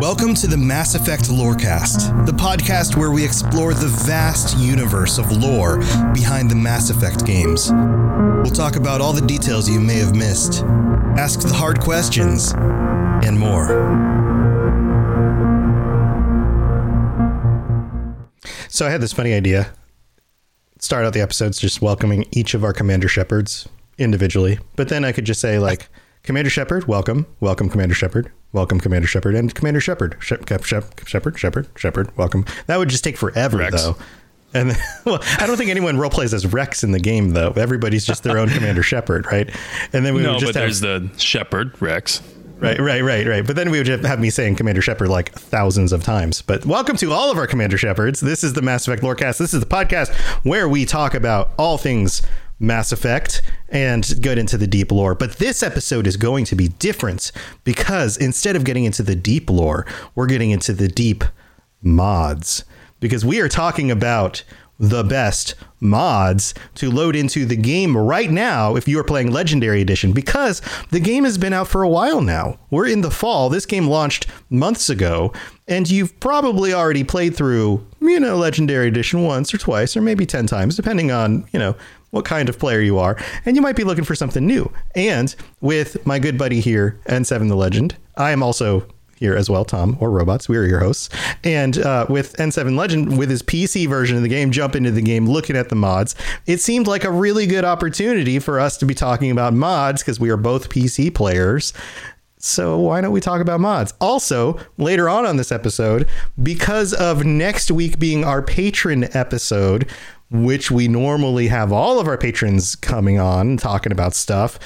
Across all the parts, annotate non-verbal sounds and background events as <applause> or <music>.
Welcome to the Mass Effect Lorecast, the podcast where we explore the vast universe of lore behind the Mass Effect games. We'll talk about all the details you may have missed, ask the hard questions, and more. So I had this funny idea. Start out the episodes just welcoming each of our Commander Shepards individually, but then I could just say like Commander Shepard, welcome, welcome Commander Shepard, welcome Commander Shepard, and Commander Shepard, Shep, Shep, Shep, Shepard, Shepard, Shepard, welcome. That would just take forever Rex. though. And <laughs> well, I don't think anyone role plays as Rex in the game though. Everybody's just their own Commander Shepard, right? And then we No, would just but have there's the Shepard Rex. Right, right, right, right. But then we would have me saying Commander Shepard like thousands of times. But welcome to all of our Commander Shepards. This is the Mass Effect Lorecast. This is the podcast where we talk about all things Mass Effect and get into the deep lore. But this episode is going to be different because instead of getting into the deep lore, we're getting into the deep mods because we are talking about the best mods to load into the game right now if you are playing Legendary Edition because the game has been out for a while now. We're in the fall. This game launched months ago, and you've probably already played through, you know, Legendary Edition once or twice or maybe 10 times, depending on, you know, what kind of player you are, and you might be looking for something new. And with my good buddy here, N7 the Legend, I am also here as well, Tom or Robots. We are your hosts. And uh, with N7 Legend, with his PC version of the game, jump into the game, looking at the mods, it seemed like a really good opportunity for us to be talking about mods because we are both PC players. So why don't we talk about mods? Also, later on on this episode, because of next week being our patron episode, which we normally have all of our patrons coming on talking about stuff,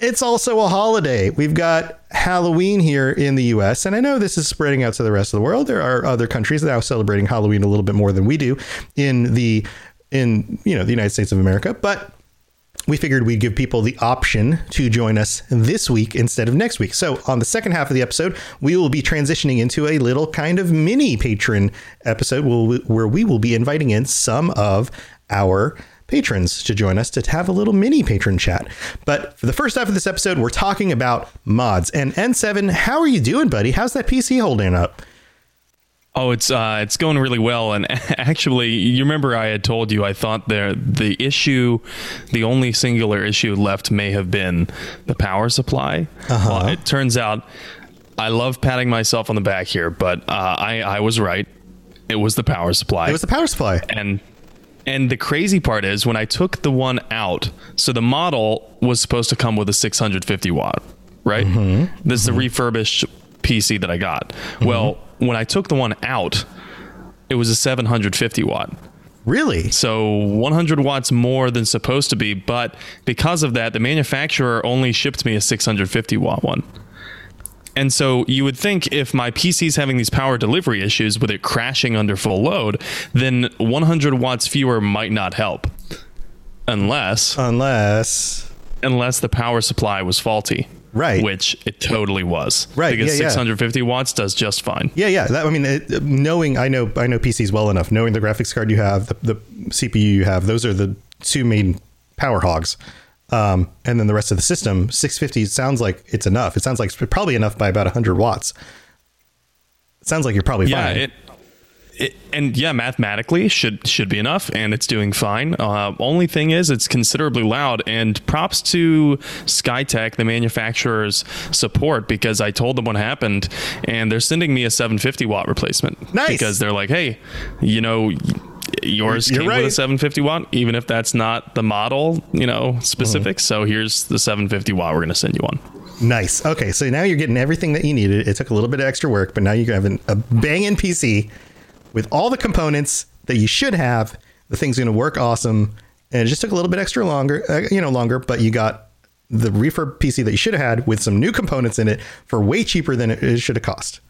it's also a holiday. We've got Halloween here in the US, and I know this is spreading out to the rest of the world. There are other countries now celebrating Halloween a little bit more than we do in the in you know the United States of America, but we figured we'd give people the option to join us this week instead of next week. So, on the second half of the episode, we will be transitioning into a little kind of mini patron episode where we will be inviting in some of our patrons to join us to have a little mini patron chat. But for the first half of this episode, we're talking about mods. And N7, how are you doing, buddy? How's that PC holding up? Oh, it's uh, it's going really well. And <laughs> actually, you remember I had told you I thought there the issue, the only singular issue left may have been the power supply. Uh-huh. Well, it turns out I love patting myself on the back here, but uh, I I was right. It was the power supply. It was the power supply. and and the crazy part is when I took the one out, so the model was supposed to come with a 650 watt, right? This is the refurbished PC that I got. Well, when I took the one out, it was a 750 watt. Really? So 100 watts more than supposed to be, but because of that, the manufacturer only shipped me a 650 watt one. And so you would think if my PC's having these power delivery issues with it crashing under full load, then 100 watts fewer might not help. Unless Unless. unless the power supply was faulty. Right. Which it totally was. Right, Because yeah, yeah. 650 watts does just fine. Yeah, yeah. That, I mean, it, knowing I know I know PCs well enough, knowing the graphics card you have, the, the CPU you have, those are the two main power hogs. Um, and then the rest of the system, 650 sounds like it's enough. It sounds like it's probably enough by about 100 watts. It sounds like you're probably Yeah, fine. it, it and yeah, mathematically should should be enough, and it's doing fine. Uh, only thing is, it's considerably loud. And props to SkyTech, the manufacturer's support, because I told them what happened, and they're sending me a 750 watt replacement. Nice. Because they're like, hey, you know. Yours You're came with a 750 watt, even if that's not the model, you know, specific. Mm-hmm. So here's the 750 watt. We're going to send you one. nice. Okay, so now you're getting everything that you needed. It took a little bit of extra work, but now you have an, a banging PC with all the components that you should have. The thing's going to work awesome, and it just took a little bit extra longer, uh, you know, longer. But you got the refurb PC that you should have had with some new components in it for way cheaper than it, it should have cost.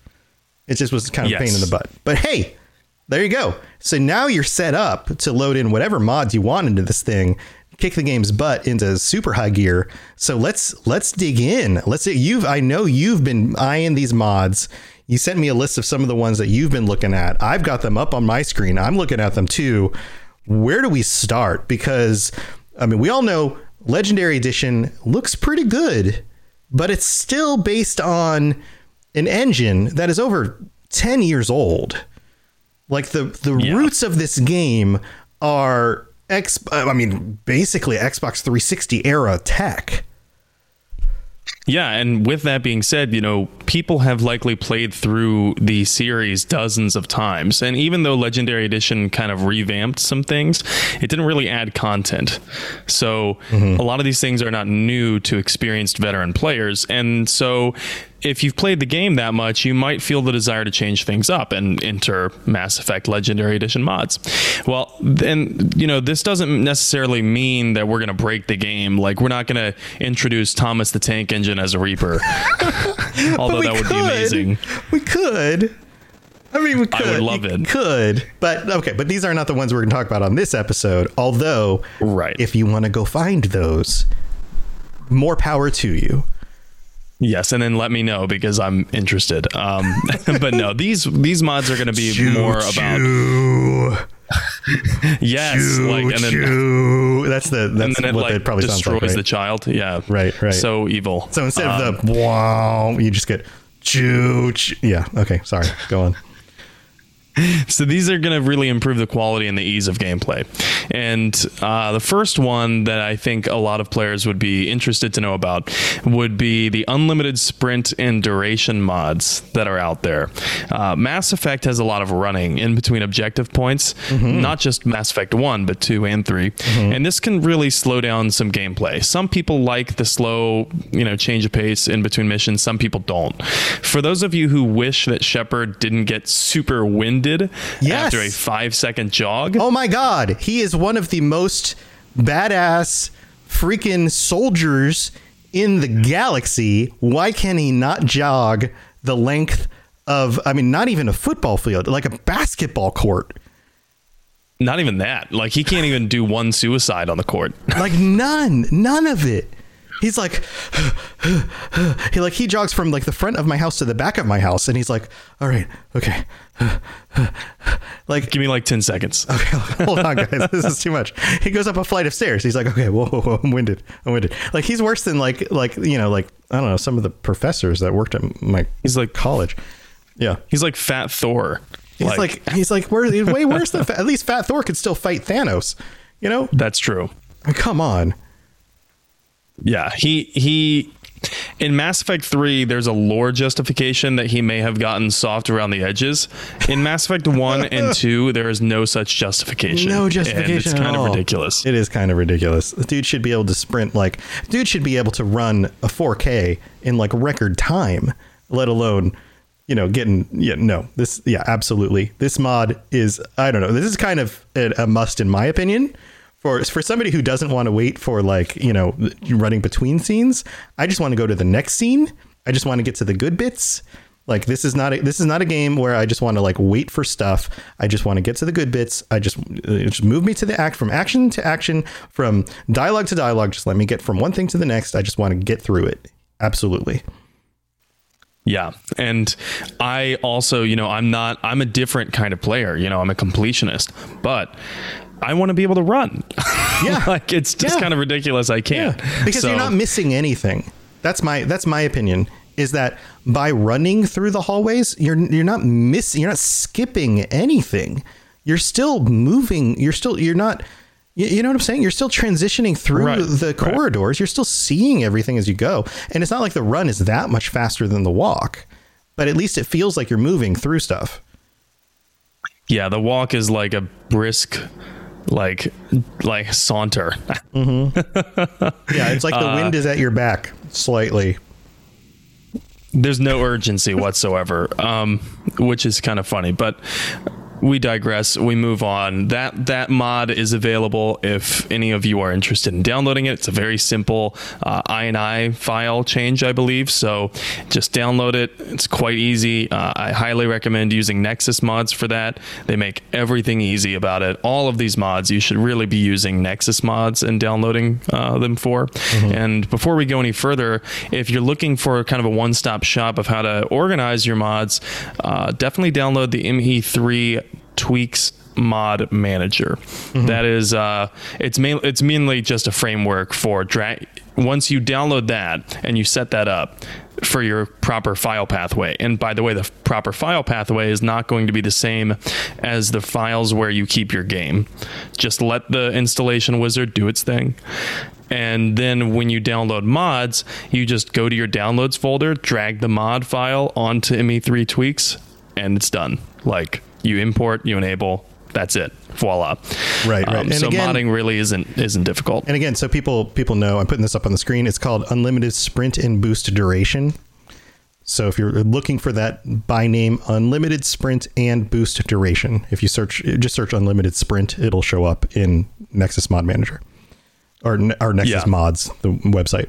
It just was kind of Yes. pain in the butt. But hey, there you go. So now you're set up to load in whatever mods you want into this thing, kick the game's butt into super high gear. So let's let's dig in. Let's say you've I know you've been eyeing these mods. You sent me a list of some of the ones that you've been looking at. I've got them up on my screen. I'm looking at them too. Where do we start? Because I mean, we all know Legendary Edition looks pretty good, but it's still based on an engine that is over 10 years old. Like the the Yeah. roots of this game are X I mean basically Xbox 360 era tech. Yeah, and with that being said, you know, people have likely played through the series dozens of times. And even though Legendary Edition kind of revamped some things, it didn't really add content. So mm-hmm. a lot of these things are not new to experienced veteran players. And so if you've played the game that much, you might feel the desire to change things up and enter Mass Effect Legendary Edition mods. Well, then, you know, this doesn't necessarily mean that we're going to break the game. Like, we're not going to introduce Thomas the Tank Engine as a Reaper. <laughs> Although that would be amazing. We could. I mean, we could. I would love You it. Could, but okay. But these are not the ones we're going to talk about on this episode. Although, Right. if you want to go find those, more power to you. Yes, and then let me know because I'm interested. Um, <laughs> but no, these these mods are going to be more about Choo, <laughs> yes, like and then choo. That's the and that's then it what like that probably sounds destroys like. Right? the child. Yeah, Right, right. So evil. so instead Um, of the wow, you just get choo, choo. Yeah. Okay. Sorry. Go on. <laughs> So these are going to really improve the quality and the ease of gameplay. And uh, the first one that I think a lot of players would be interested to know about would be the unlimited sprint and duration mods that are out there. Uh, Mass Effect has a lot of running in between objective points, not just Mass Effect 1, but 2 and 3. And this can really slow down some gameplay. Some people like the slow, you know, change of pace in between missions. Some people don't. For those of you who wish that Shepard didn't get super winded Yes. after a five second jog, Oh my god, he is one of the most badass freaking soldiers in the galaxy. Why can he not jog the length of I mean not even a football field, like a basketball court? not even that. Like he can't even do one suicide on the court. <laughs> Like none, none of it. He's like <sighs> <sighs> <sighs> he like he jogs from like the front of my house to the back of my house and he's like, "All right, okay." <laughs> like Give me like 10 seconds. <laughs> okay hold on guys. This is too much. He goes up a flight of stairs. He's like okay whoa, whoa, whoa i'm winded. I'm winded. Like he's worse than like like you know like i don't know some of the professors that worked at my He's like college. Yeah. He's like Fat Thor. he's like, he's like he's way worse than at least fat thor could still fight thanos you know? That's true. I mean, come on. Yeah, he he in Mass Effect 3 there's a lore justification that he may have gotten soft around the edges. In Mass Effect 1 and <laughs> 2 there is no such justification. no And justification it's at kind of all. ridiculous. it is kind of ridiculous the dude should be able to sprint like dude should be able to run a 4k in like record time let alone you know getting yeah no this yeah absolutely this mod is i don't know this is kind of a, a must in my opinion for for somebody who doesn't want to wait for like you know running between scenes i just want to go to the next scene i just want to get to the good bits like this is not a, this is not a game where I just want to like wait for stuff. I just want to get to the good bits. I just uh, just move me to the act from action to action, from dialogue to dialogue. Just let me get from one thing to the next. I just want to get through it. Absolutely. Yeah. And I also, you know, I'm not, I'm a different kind of player. You know, I'm a completionist, but I want to be able to run. <laughs> Yeah. <laughs> like it's just Yeah. kind of ridiculous. I can't. because So- you're not missing anything. That's my that's my opinion. Is that by running through the hallways, you're you're not missing, you're not skipping anything. You're still moving. You're still you're not. You, you know what I'm saying? You're still transitioning through Right, the right. corridors. You're still seeing everything as you go, and it's not like the run is that much faster than the walk. But at least it feels like you're moving through stuff. Yeah. The walk is like a brisk, like, like saunter. Yeah, it's like the <laughs> wind is at your back slightly. there's no urgency whatsoever, um, which is kind of funny. But we digress. We move on. That that mod is available if any of you are interested in downloading it. It's a very simple uh, INI file change, I believe. So just download it. It's quite easy. Uh, I highly recommend using Nexus mods for that. They make everything easy about it. All of these mods, you should really be using Nexus mods and downloading uh, them for. Mm-hmm. And before we go any further, if you're looking for kind of a one-stop shop of how to organize your mods, uh, definitely download the ME3 tweaks mod manager. Mm-hmm. That is, uh, it's main, it's mainly just a framework for drag. Once you download that and you set that up for your proper file pathway, and by the way, the proper file pathway is not going to be the same as the files where you keep your game. Just let the installation wizard do its thing. And then when you download mods, you just go to your downloads folder, drag the mod file onto ME3Tweaks, and it's done. Like you import, you enable, that's it. Voila. Right, right. Um, so again, modding really isn't isn't difficult. And again, so people people know I'm putting this up on the screen. It's called unlimited sprint and boost duration. So if you're looking for that by name, unlimited sprint and boost duration, if you search just search unlimited sprint, it'll show up in Nexus Mod Manager or our Nexus yeah. Mods, the website.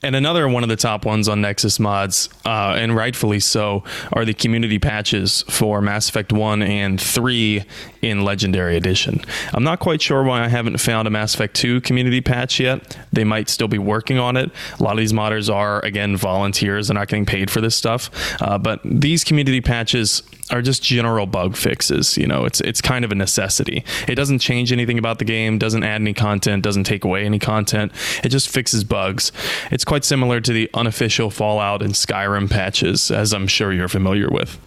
And another one of the top ones on Nexus mods, uh, and rightfully so, are the community patches for Mass Effect 1 and 3 in Legendary Edition. I'm not quite sure why I haven't found a Mass Effect 2 community patch yet. They might still be working on it. A lot of these modders are, again, volunteers. They're not getting paid for this stuff. Uh, but these community patches are just general bug fixes. You know, it's it's kind of a necessity. It doesn't change anything about the game, doesn't add any content, doesn't take away any content. It just fixes bugs. It's quite similar to the unofficial Fallout and Skyrim patches, as I'm sure you're familiar with.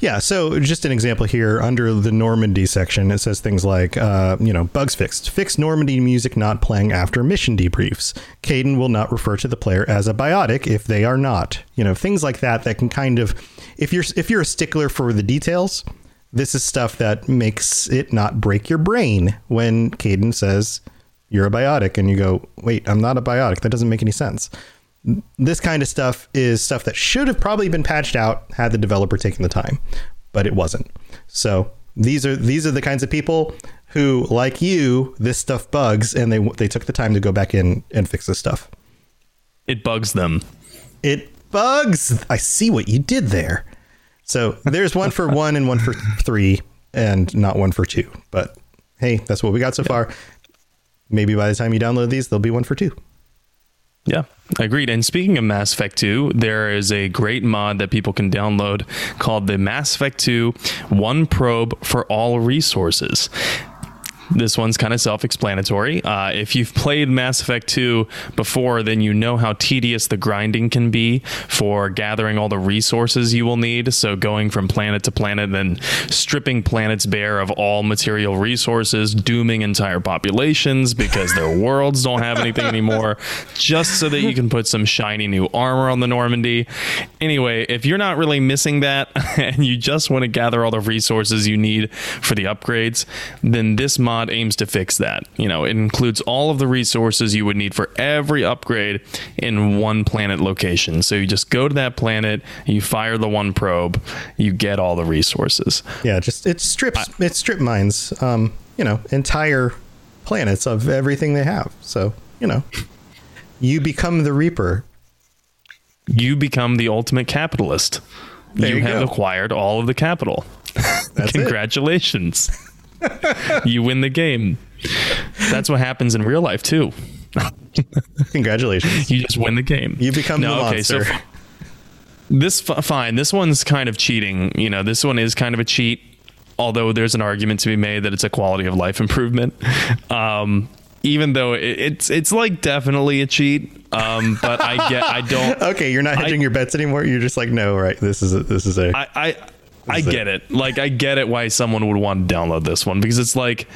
Yeah, so just an example here under the Normandy section, it says things like, uh, you know, bugs fixed. Fix Normandy music not playing after mission debriefs. Kaidan will not refer to the player as a biotic if they are not. You know, things like that that can kind of, if you're if you're a stickler for the details, this is stuff that makes it not break your brain when Kaidan says you're a biotic and you go, wait, I'm not a biotic. That doesn't make any sense this kind of stuff is stuff that should have probably been patched out had the developer taken the time, but it wasn't. So these are these are the kinds of people who, like you, this stuff bugs, and they they took the time to go back in and fix this stuff. It bugs them. It bugs. I see what you did there. So there's one for <laughs> one and one for three, and not one for two. But hey, that's what we got so yeah. far. Maybe by the time you download these, there'll be one for two. Yeah, agreed. And speaking of Mass Effect 2, there is a great mod that people can download called the Mass Effect 2 One Probe for All Resources. This one's kind of self explanatory. Uh, if you've played Mass Effect 2 before, then you know how tedious the grinding can be for gathering all the resources you will need. So, going from planet to planet, then stripping planets bare of all material resources, dooming entire populations because their <laughs> worlds don't have anything anymore, just so that you can put some shiny new armor on the Normandy. Anyway, if you're not really missing that <laughs> and you just want to gather all the resources you need for the upgrades, then this mod mod aims to fix that. You know, it includes all of the resources you would need for every upgrade in one planet location. So you just go to that planet, you fire the one probe, you get all the resources. Yeah, just it strips I, it strip mines um, you know, entire planets of everything they have. So, you know, you become the reaper. You become the ultimate capitalist. You, you have go. acquired all of the capital. <laughs> Congratulations <laughs> you win the game. That's what happens in real life too. Congratulations. You just win the game. You become no, the monster. Okay, so this fine. This one's kind of cheating. You know, this one is kind of a cheat. Although there's an argument to be made that it's a quality of life improvement. Um, even though it, it's it's like definitely a cheat. Um, but I get I don't. <laughs> okay, you're not hedging I, your bets anymore. You're just like, no, right? This is a, this is a. I, I I get it. Like I get it why someone would want to download this one because it's like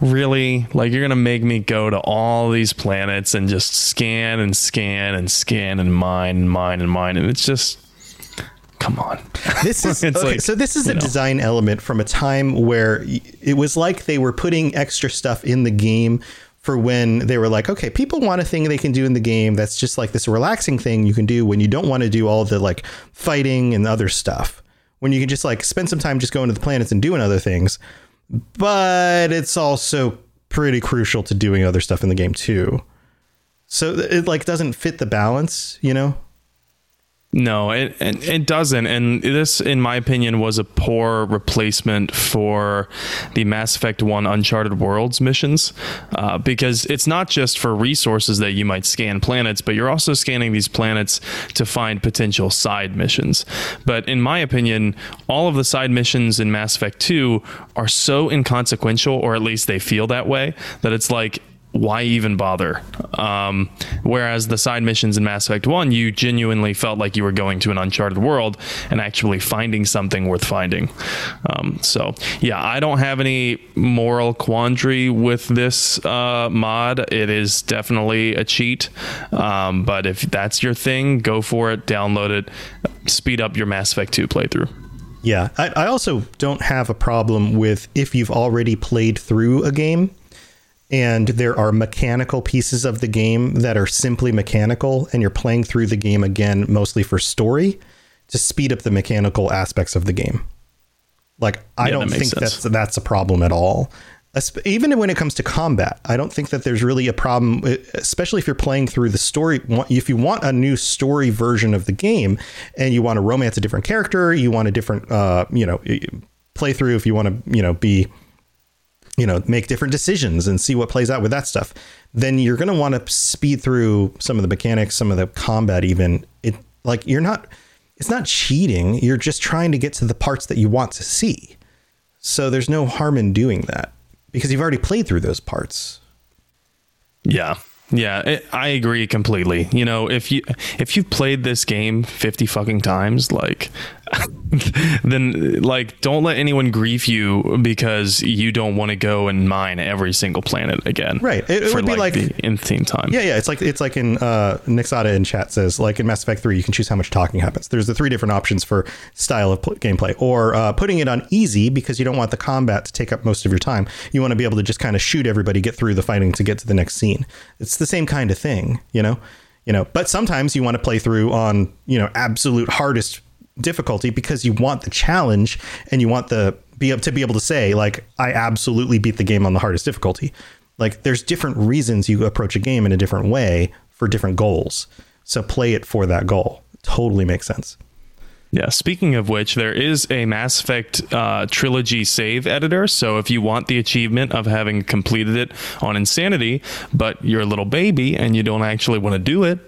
really like you're gonna make me go to all these planets and just scan and scan and scan and mine and mine and mine and it's just come on this is <laughs> okay, like, so this is a know. design element from a time where it was like they were putting extra stuff in the game for when they were like, okay, people want a thing they can do in the game that's just like this relaxing thing you can do when you don't want to do all the like fighting and other stuff when you can just like spend some time just going to the planets and doing other things. But it's also pretty crucial to doing other stuff in the game too. So it like doesn't fit the balance, you know? No, it, it, it doesn't. And this, in my opinion, was a poor replacement for the Mass Effect 1 Uncharted Worlds missions uh, because it's not just for resources that you might scan planets, but you're also scanning these planets to find potential side missions. But in my opinion, all of the side missions in Mass Effect 2 are so inconsequential, or at least they feel that way, that it's like why even bother? Um, whereas the side missions in Mass Effect 1, you genuinely felt like you were going to an uncharted world and actually finding something worth finding. Um, so, yeah, I don't have any moral quandary with this uh, mod. It is definitely a cheat. Um, but if that's your thing, go for it, download it, speed up your Mass Effect 2 playthrough. Yeah, I, I also don't have a problem with if you've already played through a game and there are mechanical pieces of the game that are simply mechanical and you're playing through the game again mostly for story to speed up the mechanical aspects of the game like i yeah, don't that think sense. that's that's a problem at all even when it comes to combat i don't think that there's really a problem especially if you're playing through the story if you want a new story version of the game and you want to romance a different character you want a different uh, you know playthrough if you want to you know be you know, make different decisions and see what plays out with that stuff, then you're going to want to speed through some of the mechanics, some of the combat, even. It like you're not, it's not cheating. You're just trying to get to the parts that you want to see. So there's no harm in doing that because you've already played through those parts. Yeah. Yeah, it, I agree completely. You know, if you if you've played this game 50 fucking times, like <laughs> then like don't let anyone grief you because you don't want to go and mine every single planet again. Right. It, it would be like, like the nth time. Yeah, yeah. It's like it's like in uh, Nixada in chat says like in Mass Effect Three, you can choose how much talking happens. There's the three different options for style of pl- gameplay, or uh, putting it on easy because you don't want the combat to take up most of your time. You want to be able to just kind of shoot everybody, get through the fighting to get to the next scene. It's the same kind of thing, you know you know but sometimes you want to play through on you know absolute hardest difficulty because you want the challenge and you want the be able to be able to say like I absolutely beat the game on the hardest difficulty. Like there's different reasons you approach a game in a different way for different goals. So play it for that goal. Totally makes sense. Yeah. Speaking of which, there is a Mass Effect uh, trilogy save editor. So if you want the achievement of having completed it on Insanity, but you're a little baby and you don't actually want to do it,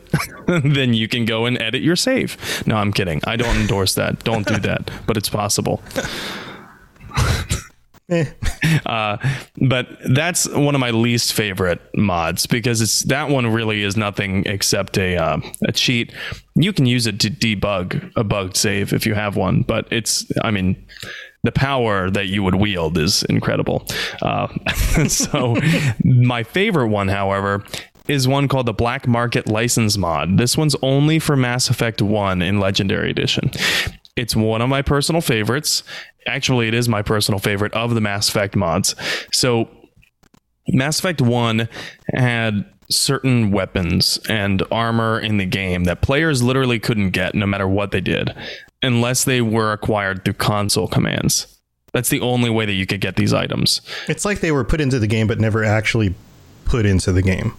<laughs> then you can go and edit your save. No, I'm kidding. I don't endorse that. Don't do <laughs> that. But it's possible. <laughs> <laughs> Uh, but that's one of my least favorite mods because it's that one really is nothing except a uh, a cheat. You can use it to debug a bugged save if you have one, but it's I mean the power that you would wield is incredible. Uh, <laughs> so my favorite one, however, is one called the Black Market License Mod. This one's only for Mass Effect 1 in Legendary Edition. It's one of my personal favorites. Actually, it is my personal favorite of the Mass Effect mods. So, Mass Effect 1 had certain weapons and armor in the game that players literally couldn't get no matter what they did unless they were acquired through console commands. That's the only way that you could get these items. It's like they were put into the game but never actually put into the game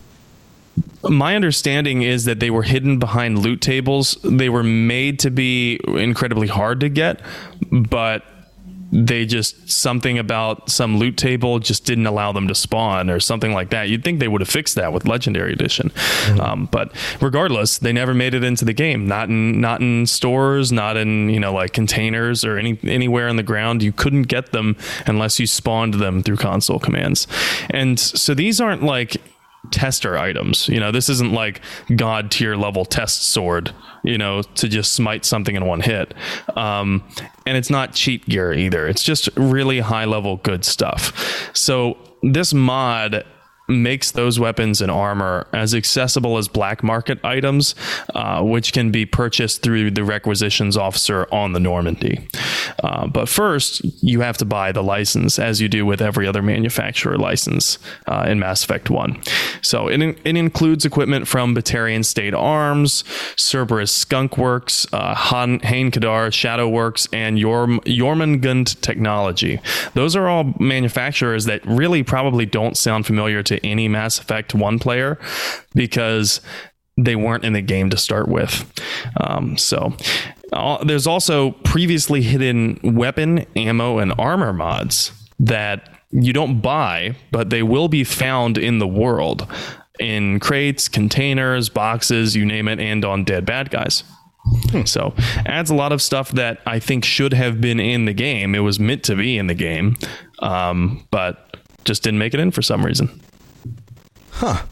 my understanding is that they were hidden behind loot tables. They were made to be incredibly hard to get, but they just something about some loot table just didn't allow them to spawn or something like that. You'd think they would have fixed that with Legendary Edition, mm-hmm. um, but regardless, they never made it into the game. Not in not in stores, not in you know like containers or any anywhere in the ground. You couldn't get them unless you spawned them through console commands, and so these aren't like tester items. You know, this isn't like god tier level test sword, you know, to just smite something in one hit. Um, and it's not cheap gear either. It's just really high level good stuff. So this mod makes those weapons and armor as accessible as black market items, uh, which can be purchased through the requisitions officer on the Normandy. Uh, but first, you have to buy the license, as you do with every other manufacturer license uh, in Mass Effect 1. So it, it includes equipment from Batarian State Arms, Cerberus Skunk Works, uh, Han, Hahne-Kedar Shadow Works, and Yorm, Jormungand Technology. Those are all manufacturers that really probably don't sound familiar to any Mass Effect 1 player because they weren't in the game to start with. Um, so uh, there's also previously hidden weapon, ammo, and armor mods that you don't buy, but they will be found in the world in crates, containers, boxes, you name it, and on dead bad guys. Hmm. So adds a lot of stuff that I think should have been in the game. It was meant to be in the game, um, but just didn't make it in for some reason. Huh.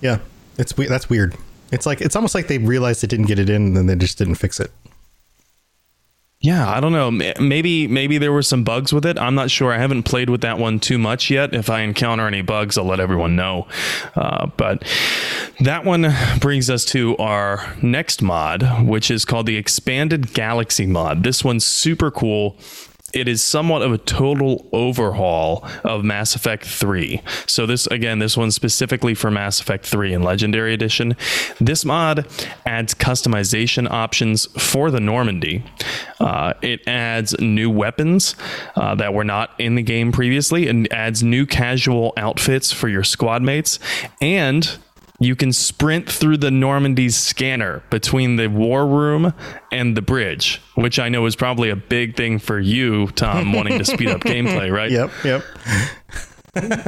Yeah, it's that's weird. It's like it's almost like they realized they didn't get it in, and then they just didn't fix it. Yeah, I don't know. Maybe maybe there were some bugs with it. I'm not sure. I haven't played with that one too much yet. If I encounter any bugs, I'll let everyone know. Uh, but that one brings us to our next mod, which is called the Expanded Galaxy mod. This one's super cool it is somewhat of a total overhaul of Mass Effect 3. So this again, this one's specifically for Mass Effect 3 and Legendary Edition. This mod adds customization options for the Normandy. Uh, it adds new weapons uh, that were not in the game previously, and adds new casual outfits for your squad mates, and you can sprint through the Normandy's scanner between the war room and the bridge, which I know is probably a big thing for you, Tom, wanting to speed up <laughs> gameplay, right? Yep, yep.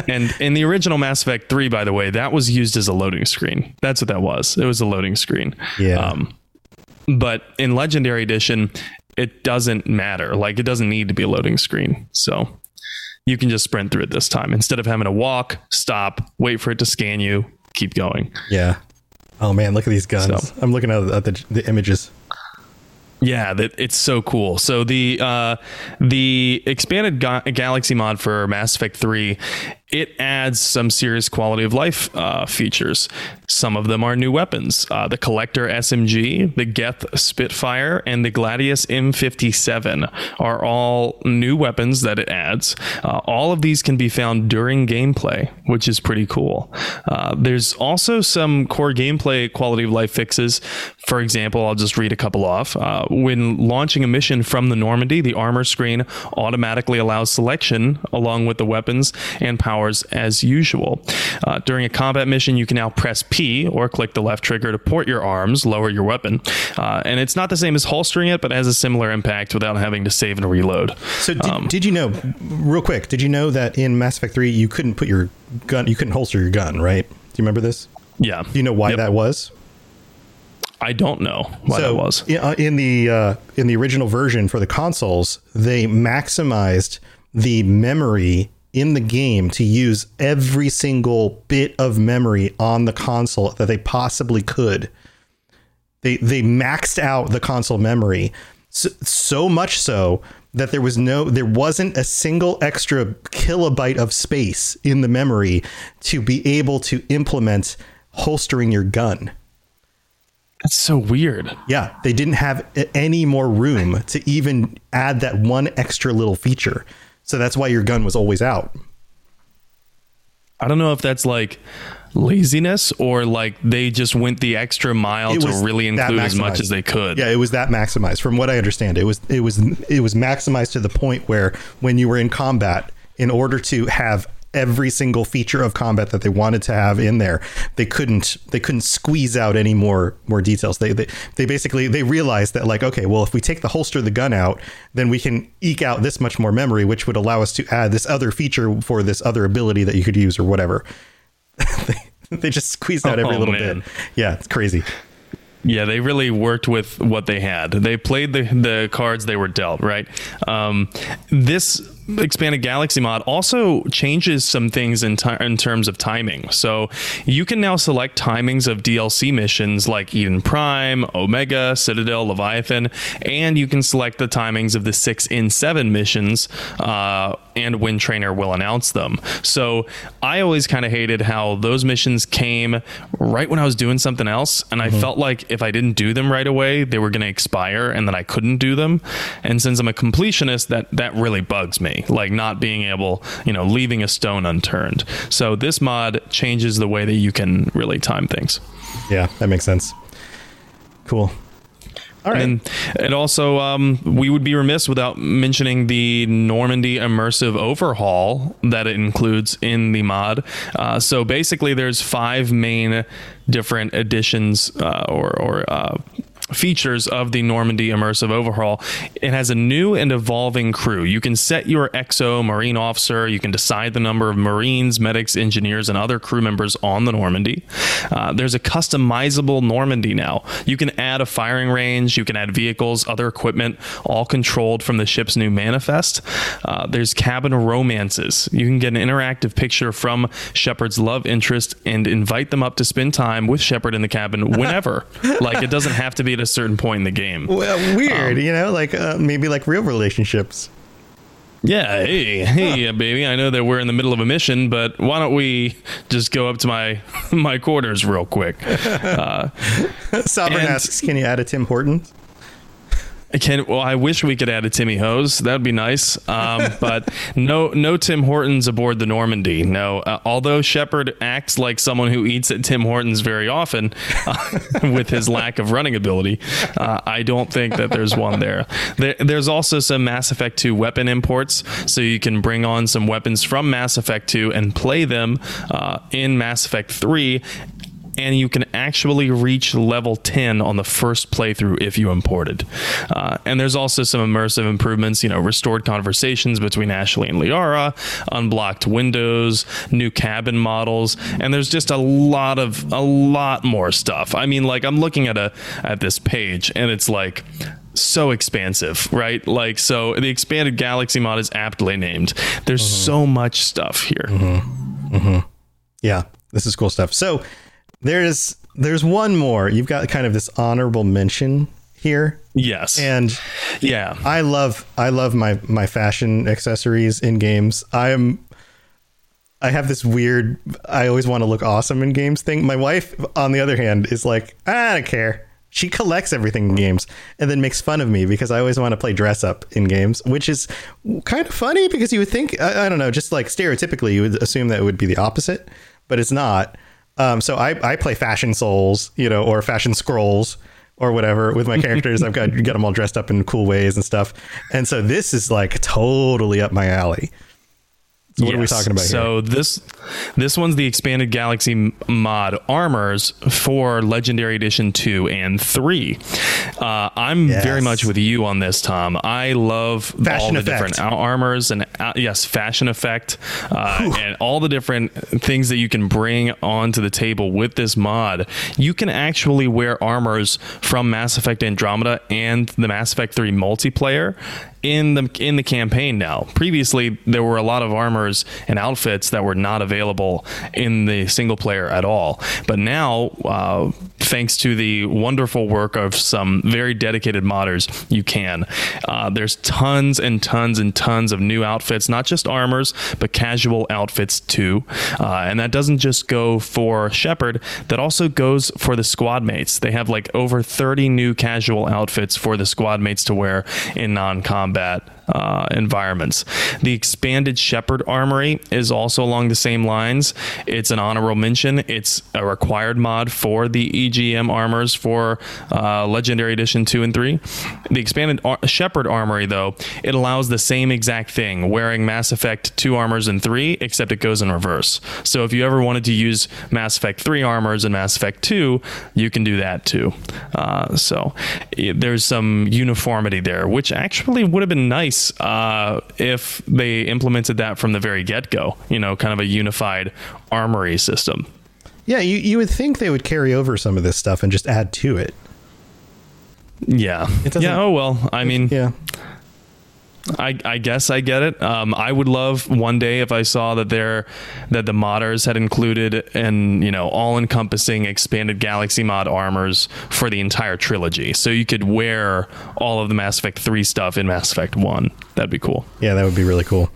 and in the original Mass Effect 3, by the way, that was used as a loading screen. That's what that was. It was a loading screen. Yeah. Um, but in Legendary Edition, it doesn't matter. Like, it doesn't need to be a loading screen. So you can just sprint through it this time instead of having to walk, stop, wait for it to scan you, keep going. Yeah. Oh man, look at these guns. So, I'm looking at, at the, the images. Yeah, that it's so cool. So the uh, the expanded ga- Galaxy mod for Mass Effect Three it adds some serious quality of life uh, features. Some of them are new weapons uh, the Collector SMG, the Geth Spitfire, and the Gladius M57 are all new weapons that it adds. Uh, all of these can be found during gameplay, which is pretty cool. Uh, there's also some core gameplay quality of life fixes. For example, I'll just read a couple off. Uh, when launching a mission from the Normandy, the armor screen automatically allows selection along with the weapons and power as usual. Uh, during a combat mission, you can now press P or click the left trigger to port your arms, lower your weapon. Uh, and it's not the same as holstering it, but has a similar impact without having to save and reload. So, did, um, did you know, real quick, did you know that in Mass Effect 3, you couldn't put your gun, you couldn't holster your gun, right? Do you remember this? Yeah. Do you know why yep. that was? I don't know why so, that was. Uh, in the uh, in the original version for the consoles, they maximized the memory in the game to use every single bit of memory on the console that they possibly could. They they maxed out the console memory so, so much so that there was no there wasn't a single extra kilobyte of space in the memory to be able to implement holstering your gun. That's so weird. Yeah, they didn't have any more room to even add that one extra little feature. So that's why your gun was always out. I don't know if that's like laziness or like they just went the extra mile to really include as much as they could. Yeah, it was that maximized. From what I understand, it was it was it was maximized to the point where when you were in combat, in order to have every single feature of combat that they wanted to have in there. They couldn't they couldn't squeeze out any more more details. They they, they basically they realized that like okay, well if we take the holster of the gun out, then we can eke out this much more memory, which would allow us to add this other feature for this other ability that you could use or whatever. <laughs> they, they just squeezed out every oh, little man. bit. Yeah, it's crazy. Yeah, they really worked with what they had. They played the the cards they were dealt. Right. Um, this expanded galaxy mod also changes some things in, ti- in terms of timing. So you can now select timings of DLC missions like Eden Prime, Omega, Citadel, Leviathan, and you can select the timings of the six in seven missions uh, and when Traynor will announce them. So I always kind of hated how those missions came right when I was doing something else, and I felt like if I didn't do them right away, they were going to expire, and then I couldn't do them. And since I'm a completionist, that that really bugs me, like not being able, you know, leaving a stone unturned. So this mod changes the way that you can really time things. Yeah, that makes sense. Cool. All right. And and also, um, we would be remiss without mentioning the Normandy immersive overhaul that it includes in the mod. Uh, so basically, there's five main different additions uh, or or uh, features of the Normandy immersive overhaul. It has a new and evolving crew. You can set your XO Marine officer. You can decide the number of Marines, medics, engineers, and other crew members on the Normandy. Uh, there's a customizable Normandy now. You can add a firing range. You can add vehicles, other equipment, all controlled from the ship's new manifest. Uh, there's cabin romances. You can get an interactive picture from Shepard's love interest and invite them up to spend time with Shepard in the cabin <laughs> whenever. like it doesn't have to be at a certain point in the game. well, weird, you know, like uh, maybe like real relationships. Yeah, hey, hey, uh, baby. I know that we're in the middle of a mission, but why don't we just go up to my <laughs> my quarters real quick? <laughs> Uh, Sovereign And- asks, "Can you add a Tim Hortons?" I can well, I wish we could add a Timmy Ho's. That would be nice. Um, <laughs> but no, no Tim Hortons aboard the Normandy. No, uh, although Shepard acts like someone who eats at Tim Hortons very often, uh, <laughs> with his lack of running ability, uh, I don't think that there's one there. there. There's also some Mass Effect 2 weapon imports, so you can bring on some weapons from Mass Effect 2 and play them uh, in Mass Effect 3 and you can actually reach level 10 on the first playthrough if you imported. Uh, and there's also some immersive improvements, you know, restored conversations between Ashley and Liara, unblocked windows, new cabin models, and there's just a lot of a lot more stuff. I mean, like I'm looking at a at this page and it's like so expansive, right? Like so the expanded galaxy mod is aptly named. There's mm-hmm. so much stuff here. Mm-hmm. Mm-hmm. Yeah, this is cool stuff. So there's there's one more. You've got kind of this honorable mention here, Yes. and yeah. I love I love my my fashion accessories in games. I'm I have this weird I always want to look awesome in games thing. My wife on the other hand is like, I don't care. She collects everything in games and then makes fun of me because I always want to play dress up in games, which is kind of funny because you would think I, I don't know, just like stereotypically you would assume that it would be the opposite, but it's not. Um, so I, I play Fashion Souls, you know, or Fashion Scrolls or whatever with my characters. I've got got them all dressed up in cool ways and stuff. And so this is like totally up my alley. So what are we talking about here? So this this one's the expanded Galaxy mod armors for Legendary Edition two and three. Uh, I'm Yes. very much with you on this, Tom. I love all Fashion the effect. different armors and uh, yes, fashion effect uh, and all the different things that you can bring onto the table with this mod. You can actually wear armors from Mass Effect Andromeda and the Mass Effect three multiplayer in the in the campaign now. Previously, there were a lot of armors and outfits that were not available in the single player at all. But now, uh, thanks to the wonderful work of some very dedicated modders, you can. Uh, there's tons and tons and tons of new outfits, not just armors, but casual outfits too. Uh, and that doesn't just go for Shepard. That also goes for the squad mates. They have like over 30 new casual outfits for the squad mates to wear in non-combat combat uh, environments. The expanded Shepard Armory is also along the same lines. It's an honorable mention. It's a required mod for the EGM armors for uh, Legendary Edition 2 and 3. The expanded Ar- Shepard Armory, though, it allows the same exact thing, wearing Mass Effect 2 armors in 3, except it goes in reverse. So if you ever wanted to use Mass Effect 3 armors in Mass Effect 2, you can do that too. Uh, so i- there's some uniformity there, which actually would have been nice uh, if they implemented that from the very get go. You know, kind of a unified armory system. yeah, you, you would think they would carry over some of this stuff and just add to it. Yeah. doesn't- Yeah. Oh well. I mean, Yeah. I, I guess I get it. Um, I would love one day if I saw that there that the modders had included and you know all encompassing expanded galaxy mod armors for the entire trilogy, so you could wear all of the Mass Effect three stuff in Mass Effect one. That'd be cool. Yeah, that would be really cool.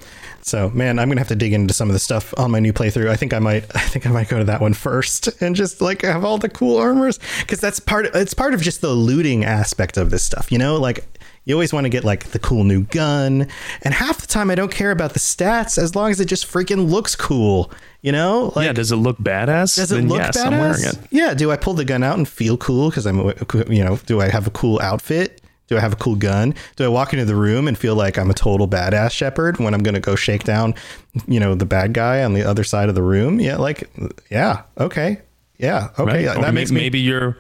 So, man, I'm gonna have to dig into some of the stuff on my new playthrough. I think I might, <laughs> I think I might go to that one first <laughs> and just like have all the cool armors because that's part. It's part of just the looting aspect of this stuff. You know, like you always want to get like the cool new gun, and half the time I don't care about the stats as long as it just freaking looks cool. You know, like, yeah. Does it look badass? Does it then look yes, badass? I'm wearing it. Yeah. Do I pull the gun out and feel cool because I'm, you know, do I have a cool outfit? Do I have a cool gun? Do I walk into the room and feel like I'm a total badass Shepard when I'm going to go shake down, you know, the bad guy on the other side of the room? Yeah, like, yeah, okay, yeah, okay. Right. That makes maybe, me- maybe you're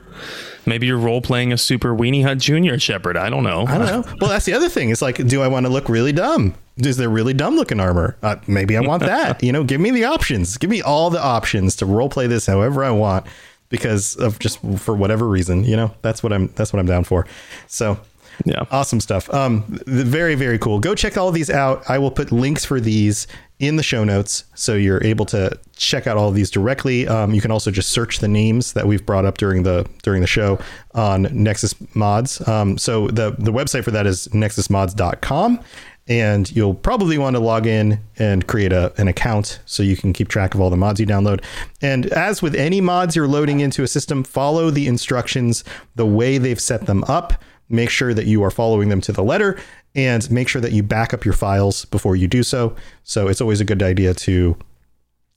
maybe you're role playing a super weenie hut junior Shepard. I don't know. I don't know. <laughs> Well, that's the other thing. It's like, do I want to look really dumb? Is there really dumb looking armor? Uh, maybe I want that. <laughs> you know, give me the options. Give me all the options to role play this however I want because of just for whatever reason. You know, that's what I'm. That's what I'm down for. So yeah. Awesome stuff. Um very very cool. Go check all these out. I will put links for these in the show notes so you're able to check out all of these directly. Um, you can also just search the names that we've brought up during the during the show on nexus mods. Um, so the the website for that is nexusmods.com and you'll probably want to log in and create a, an account so you can keep track of all the mods you download. And as with any mods you're loading into a system, follow the instructions the way they've set them up make sure that you are following them to the letter and make sure that you back up your files before you do so. So it's always a good idea to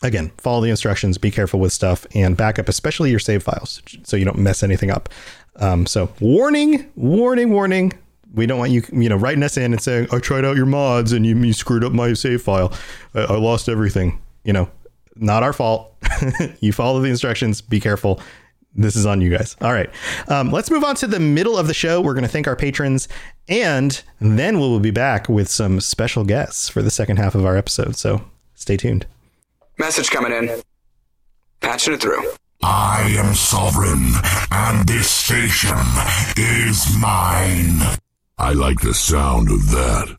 again, follow the instructions, be careful with stuff and back up especially your save files so you don't mess anything up. Um, so warning, warning, warning. We don't want you, you know, writing us in and saying, I tried out your mods and you, you screwed up my save file. I, I lost everything. You know, not our fault. <laughs> you follow the instructions, be careful, this is on you guys. All right. Um, let's move on to the middle of the show. We're going to thank our patrons, and then we'll be back with some special guests for the second half of our episode. So stay tuned. Message coming in. Patching it through. I am sovereign, and this station is mine. I like the sound of that.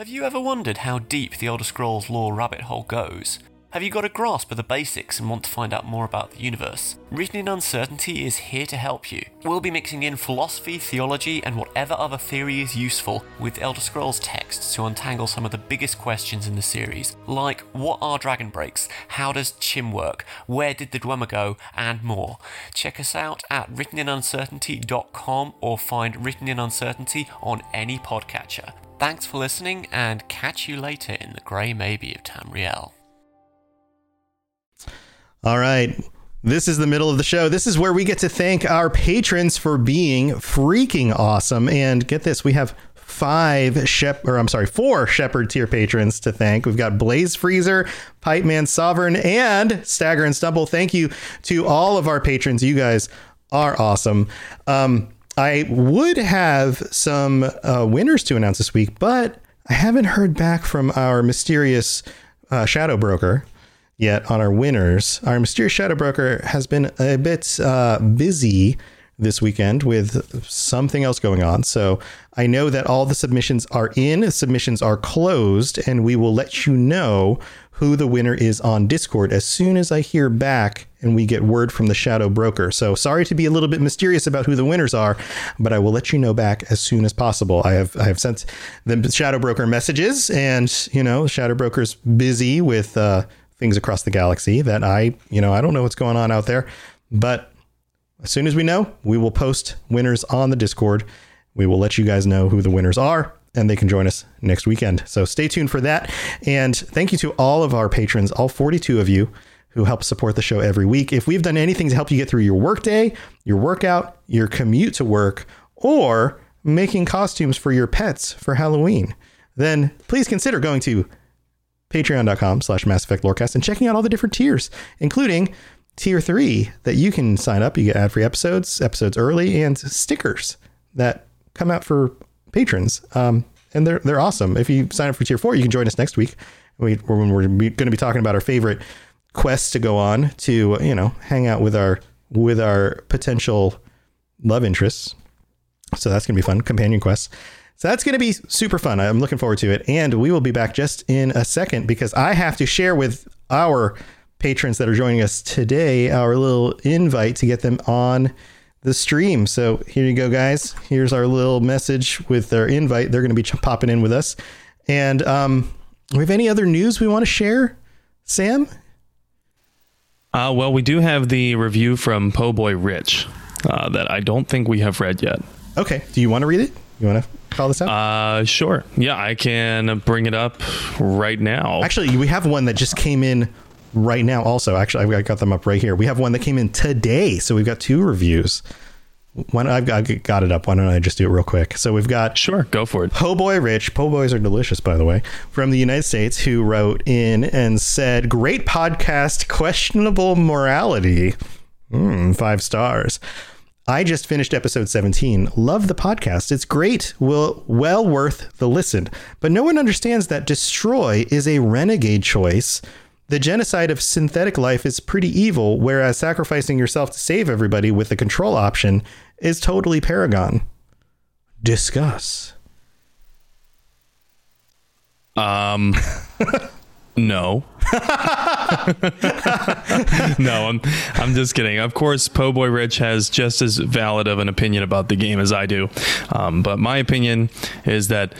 Have you ever wondered how deep the Elder Scrolls lore rabbit hole goes? Have you got a grasp of the basics and want to find out more about the universe? Written in Uncertainty is here to help you. We'll be mixing in philosophy, theology, and whatever other theory is useful with Elder Scrolls texts to untangle some of the biggest questions in the series, like what are dragon breaks, how does Chim work, where did the Dwemer go, and more. Check us out at writteninuncertainty.com or find Written in Uncertainty on any podcatcher. Thanks for listening, and catch you later in the Grey Maybe of Tamriel. All right. This is the middle of the show. This is where we get to thank our patrons for being freaking awesome. And get this, we have five shep or I'm sorry, four Shepard tier patrons to thank. We've got Blaze Freezer, Pipe Man Sovereign, and Stagger and Stumble. Thank you to all of our patrons. You guys are awesome. Um, I would have some uh, winners to announce this week, but I haven't heard back from our mysterious uh, shadow broker yet on our winners. Our mysterious shadow broker has been a bit uh, busy this weekend with something else going on. So I know that all the submissions are in, submissions are closed, and we will let you know who the winner is on Discord as soon as I hear back and we get word from the shadow broker. So sorry to be a little bit mysterious about who the winners are, but I will let you know back as soon as possible. I have I have sent the shadow broker messages, and you know, shadow broker's busy with uh, things across the galaxy that I you know I don't know what's going on out there, but as soon as we know, we will post winners on the Discord. We will let you guys know who the winners are and they can join us next weekend. So stay tuned for that. And thank you to all of our patrons, all 42 of you who help support the show every week. If we've done anything to help you get through your workday, your workout, your commute to work, or making costumes for your pets for Halloween, then please consider going to patreon.com slash Mass Effect Lorecast and checking out all the different tiers, including tier three that you can sign up. You get ad free episodes, episodes early, and stickers that come out for patrons. Um, and they're they're awesome. If you sign up for tier four, you can join us next week. We, when we're going to be talking about our favorite quests to go on to you know hang out with our with our potential love interests. So that's going to be fun. Companion quests. So that's going to be super fun. I'm looking forward to it. And we will be back just in a second because I have to share with our patrons that are joining us today our little invite to get them on the stream. So here you go, guys. Here's our little message with their invite. They're going to be popping in with us. And um, we have any other news we want to share, Sam? Uh, well, we do have the review from Po Boy Rich uh, that I don't think we have read yet. Okay. Do you want to read it? You want to call this out? Uh, sure. Yeah, I can bring it up right now. Actually, we have one that just came in right now. Also, actually, I got them up right here. We have one that came in today, so we've got two reviews. One, I've got, got it up. Why don't I just do it real quick? So we've got sure, go for it. Po Boy Rich. Po Boys are delicious, by the way, from the United States, who wrote in and said, "Great podcast, questionable morality, mm, five stars." I just finished episode 17. Love the podcast. It's great. Well, well worth the listen. But no one understands that destroy is a renegade choice. The genocide of synthetic life is pretty evil, whereas sacrificing yourself to save everybody with the control option is totally paragon. Discuss. Um <laughs> No. <laughs> no, I'm I'm just kidding. Of course, Po Boy Rich has just as valid of an opinion about the game as I do. Um, but my opinion is that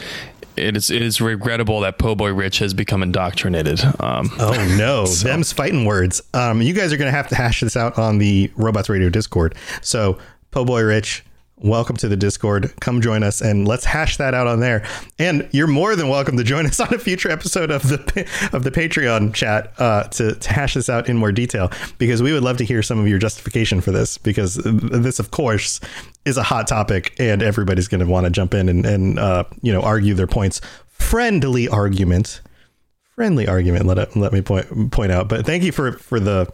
it is it is regrettable that Po Boy Rich has become indoctrinated. Um, oh no, <laughs> so. them's fighting words. Um, you guys are going to have to hash this out on the Robots Radio Discord. So Po Boy Rich, welcome to the Discord. Come join us and let's hash that out on there. And you're more than welcome to join us <laughs> on a future episode of the of the Patreon chat uh, to, to hash this out in more detail because we would love to hear some of your justification for this because this, of course, is a hot topic and everybody's going to want to jump in and, and uh, you know argue their points. Friendly argument. Friendly argument. Let it, let me point point out. But thank you for for the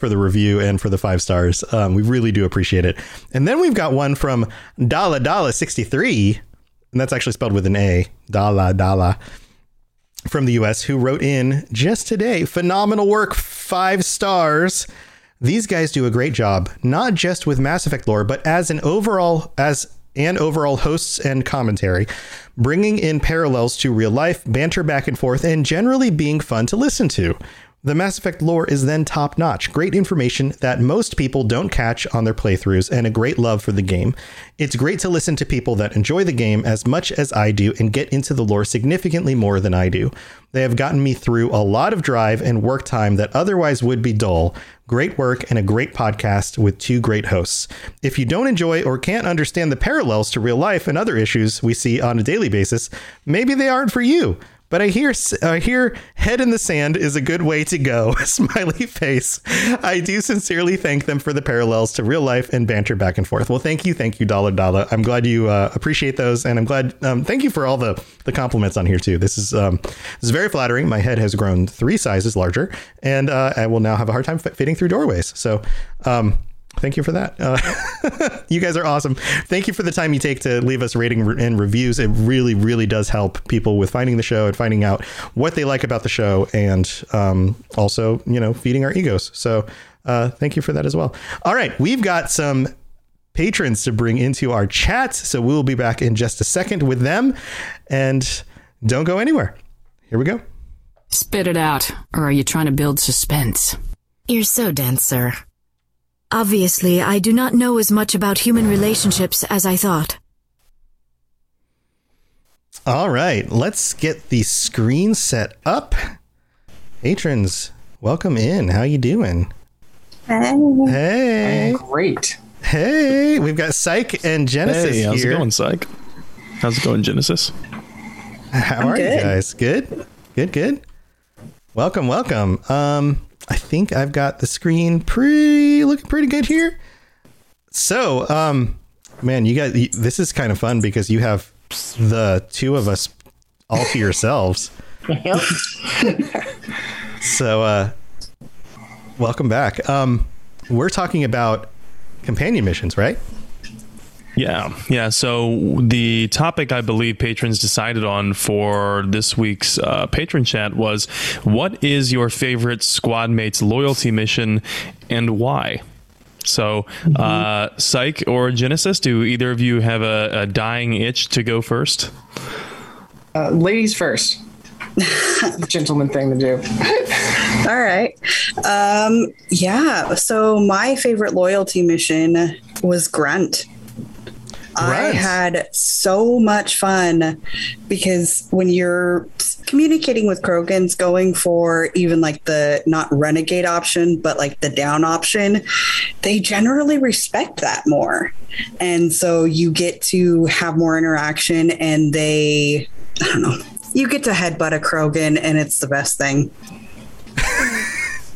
for the review and for the five stars. Um, we really do appreciate it. And then we've got one from Dala Dala 63, and that's actually spelled with an A. Dala Dala from the US, who wrote in just today phenomenal work, five stars. These guys do a great job, not just with Mass Effect lore, but as an overall as and overall hosts and commentary, bringing in parallels to real life, banter back and forth, and generally being fun to listen to. The Mass Effect lore is then top notch. Great information that most people don't catch on their playthroughs, and a great love for the game. It's great to listen to people that enjoy the game as much as I do and get into the lore significantly more than I do. They have gotten me through a lot of drive and work time that otherwise would be dull. Great work and a great podcast with two great hosts. If you don't enjoy or can't understand the parallels to real life and other issues we see on a daily basis, maybe they aren't for you. But I hear I hear head in the sand is a good way to go. <laughs> Smiley face. I do sincerely thank them for the parallels to real life and banter back and forth. Well, thank you, thank you, Dollar Dollar. I'm glad you uh, appreciate those, and I'm glad. Um, thank you for all the the compliments on here too. This is um, this is very flattering. My head has grown three sizes larger, and uh, I will now have a hard time fitting through doorways. So. Um, thank you for that. Uh, <laughs> you guys are awesome. Thank you for the time you take to leave us rating and reviews. It really, really does help people with finding the show and finding out what they like about the show, and um, also, you know, feeding our egos. So, uh, thank you for that as well. All right, we've got some patrons to bring into our chat, so we'll be back in just a second with them. And don't go anywhere. Here we go. Spit it out, or are you trying to build suspense? You're so dense, sir. Obviously, I do not know as much about human relationships as I thought. All right, let's get the screen set up. Patrons, welcome in. How you doing? Hey. Hey. I'm great. Hey, we've got Psych and Genesis hey, how's here. it going, Psych? How's it going, Genesis? How I'm are good. you guys? Good? Good, good. Welcome, welcome. Um I think I've got the screen pretty looking pretty good here. So, um, man, you guys, this is kind of fun because you have the two of us all to yourselves. <laughs> so, uh, welcome back. Um, we're talking about companion missions, right? Yeah, yeah. So the topic I believe patrons decided on for this week's uh, patron chat was, "What is your favorite squad mate's loyalty mission, and why?" So, uh, Psych or Genesis, do either of you have a, a dying itch to go first? Uh, ladies first. <laughs> Gentleman thing to do. <laughs> All right. Um, yeah. So my favorite loyalty mission was Grunt. I had so much fun because when you're communicating with Krogans, going for even like the not renegade option, but like the down option, they generally respect that more. And so you get to have more interaction and they, I don't know, you get to headbutt a Krogan and it's the best thing.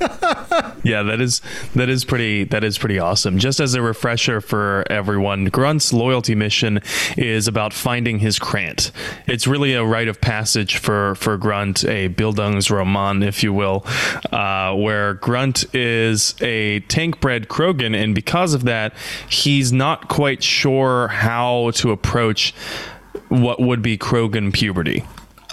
<laughs> Yeah, that is that is pretty that is pretty awesome. Just as a refresher for everyone, Grunt's loyalty mission is about finding his krantt. It's really a rite of passage for for Grunt, a Bildungsroman, if you will, uh, where Grunt is a tank bred Krogan, and because of that, he's not quite sure how to approach what would be Krogan puberty.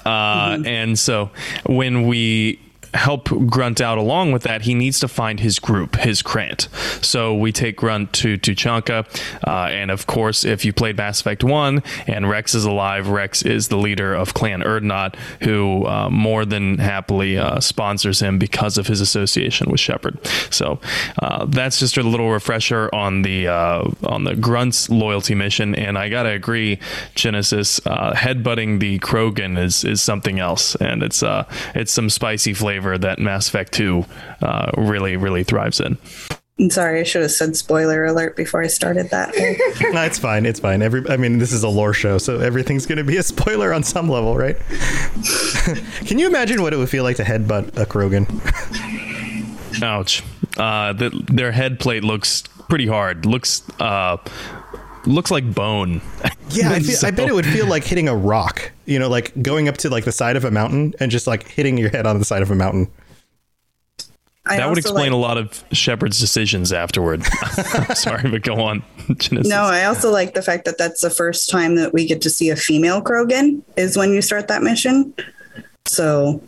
Uh, And so when we help Grunt out along with that, he needs to find his group, his krantt. So we take Grunt to Tuchanka. Uh, and of course, if you played Mass Effect 1 and Rex is alive, Rex is the leader of Clan Urdnot, who uh, more than happily uh, sponsors him because of his association with Shepard. So uh, that's just a little refresher on the uh, on the Grunt's loyalty mission. And I gotta agree, Genesis uh, headbutting the Krogan is is something else, and it's uh it's some spicy flavor that Mass Effect 2 uh, really really thrives in. I'm sorry, I should have said spoiler alert before I started that. <laughs> no, it's fine. It's fine. Every, I mean, this is a lore show, so everything's going to be a spoiler on some level, right? <laughs> Can you imagine what it would feel like to headbutt a Krogan? Ouch. Uh, the, their head plate looks pretty hard. Looks uh, looks like bone. Yeah, I, <laughs> feel, I bet it would feel like hitting a rock. You know, like going up to like the side of a mountain and just like hitting your head on the side of a mountain. I that would explain like- a lot of Shepard's decisions afterward. I'm <laughs> <laughs> sorry, but go on. Genesis. No, I also like the fact that that's the first time that we get to see a female Krogan is when you start that mission. So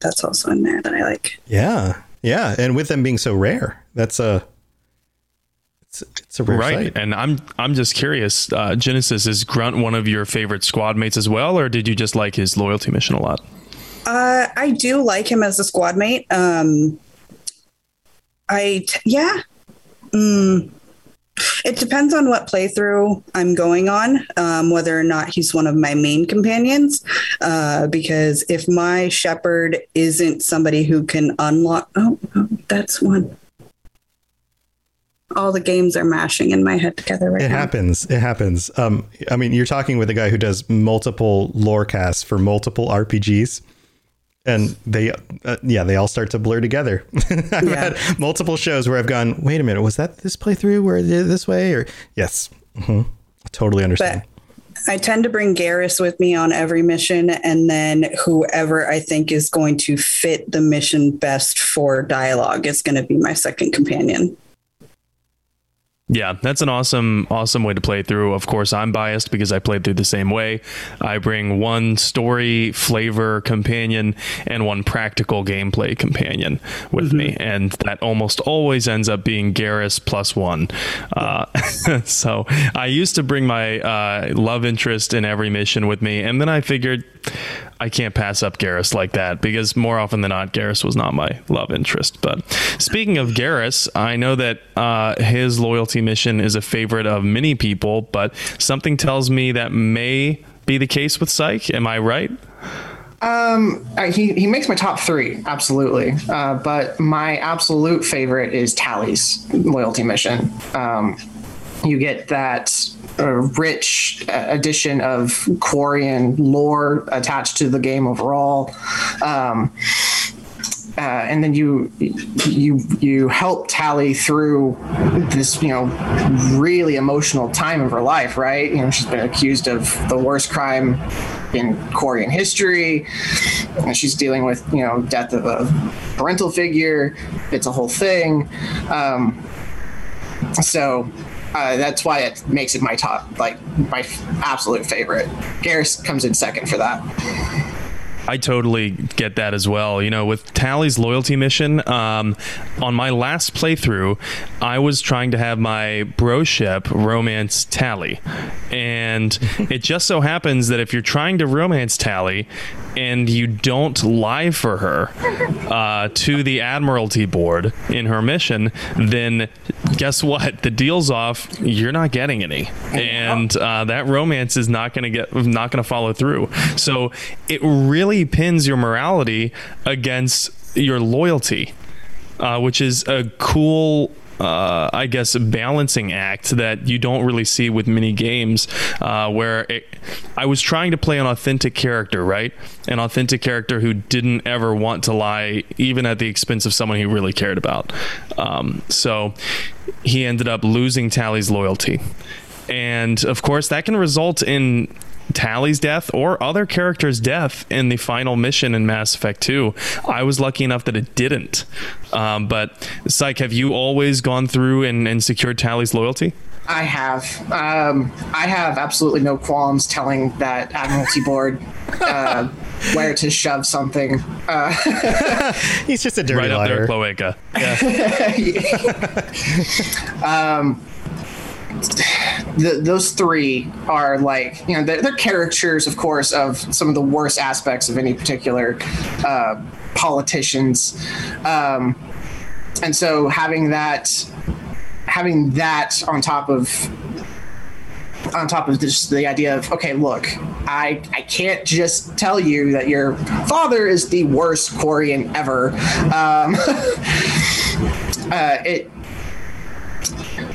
that's also in there that I like. Yeah, yeah, and with them being so rare, that's a it's, it's a rare right sight. and i'm i'm just curious uh, genesis is grunt one of your favorite squad mates as well or did you just like his loyalty mission a lot Uh, I do like him as a squad mate. Um, I t- yeah. Mm, it depends on what playthrough I'm going on, um, whether or not he's one of my main companions. Uh, because if my Shepard isn't somebody who can unlock, oh, oh, that's one. All the games are mashing in my head together right now. It now. happens. It happens. Um, I mean, you're talking with a guy who does multiple lore casts for multiple RPGs, and they, uh, yeah, they all start to blur together. <laughs> I've Yeah. had multiple shows where I've gone, wait a minute, was that this playthrough where it did this way? Or yes, hmm totally understand. I tend to bring Garrus with me on every mission, and then whoever I think is going to fit the mission best for dialogue is going to be my second companion. Yeah, that's an awesome, awesome way to play through. Of course, I'm biased because I played through the same way. I bring one story flavor companion and one practical gameplay companion with me, and that almost always ends up being Garrus plus one. Uh, <laughs> so I used to bring my uh, love interest in every mission with me, and then I figured I can't pass up Garrus like that because more often than not, Garrus was not my love interest. But speaking of Garrus, I know that uh, his loyalty mission is a favorite of many people, but something tells me that may be the case with Psych. Am I right? Um, he he makes my top three, absolutely. Uh, but my absolute favorite is Tali's loyalty mission. Um, you get that uh, rich uh, addition of Quarian lore attached to the game overall. Um, uh, and then you you you help Tali through this you know really emotional time of her life, right? You know, she's been accused of the worst crime in Quarian history. And she's dealing with you know death of a parental figure. It's a whole thing. Um, so uh, that's why it makes it my top, like my absolute favorite. Garrus comes in second for that. I totally get that as well. You know, with Tali's loyalty mission, um, on my last playthrough, I was trying to have my broship romance Tali. And <laughs> it just so happens that if you're trying to romance Tali and you don't lie for her uh, to the Admiralty Board in her mission, then guess what? The deal's off. You're not getting any. And uh, that romance is not going to get, not going to follow through. So it really really pins your morality against your loyalty, uh, which is a cool uh, I guess, balancing act that you don't really see with many games. Uh, where it, I was trying to play an authentic character, right? An authentic character who didn't ever want to lie, even at the expense of someone he really cared about. Um, so he ended up losing Tali's loyalty. And of course, that can result in Tali's death or other characters' death in the final mission in Mass Effect 2. I was lucky enough that it didn't. Um, but, Psych, have you always gone through and, and secured Tali's loyalty? I have. Um, I have absolutely no qualms telling that Admiralty Board uh, where to shove something. Uh, <laughs> He's just a dirty right liar. up there, Cloaca. <laughs> Yeah. <laughs> um, the, those three are like you know they're, they're, caricatures of course of some of the worst aspects of any particular uh, politicians. Um, and so having that having that on top of on top of just the idea of okay look i i can't just tell you that your father is the worst quarian ever. Um, <laughs> uh, it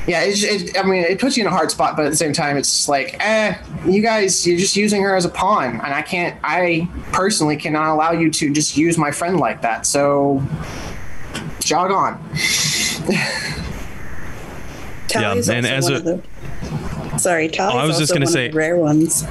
yeah, it, it, I mean, it puts you in a hard spot, but at the same time, it's just like, eh, you guys, you're just using her as a pawn, and I can't, I personally cannot allow you to just use my friend like that. So, jog on. yeah, and as a, the, sorry, Tali's oh, I was just going to say rare ones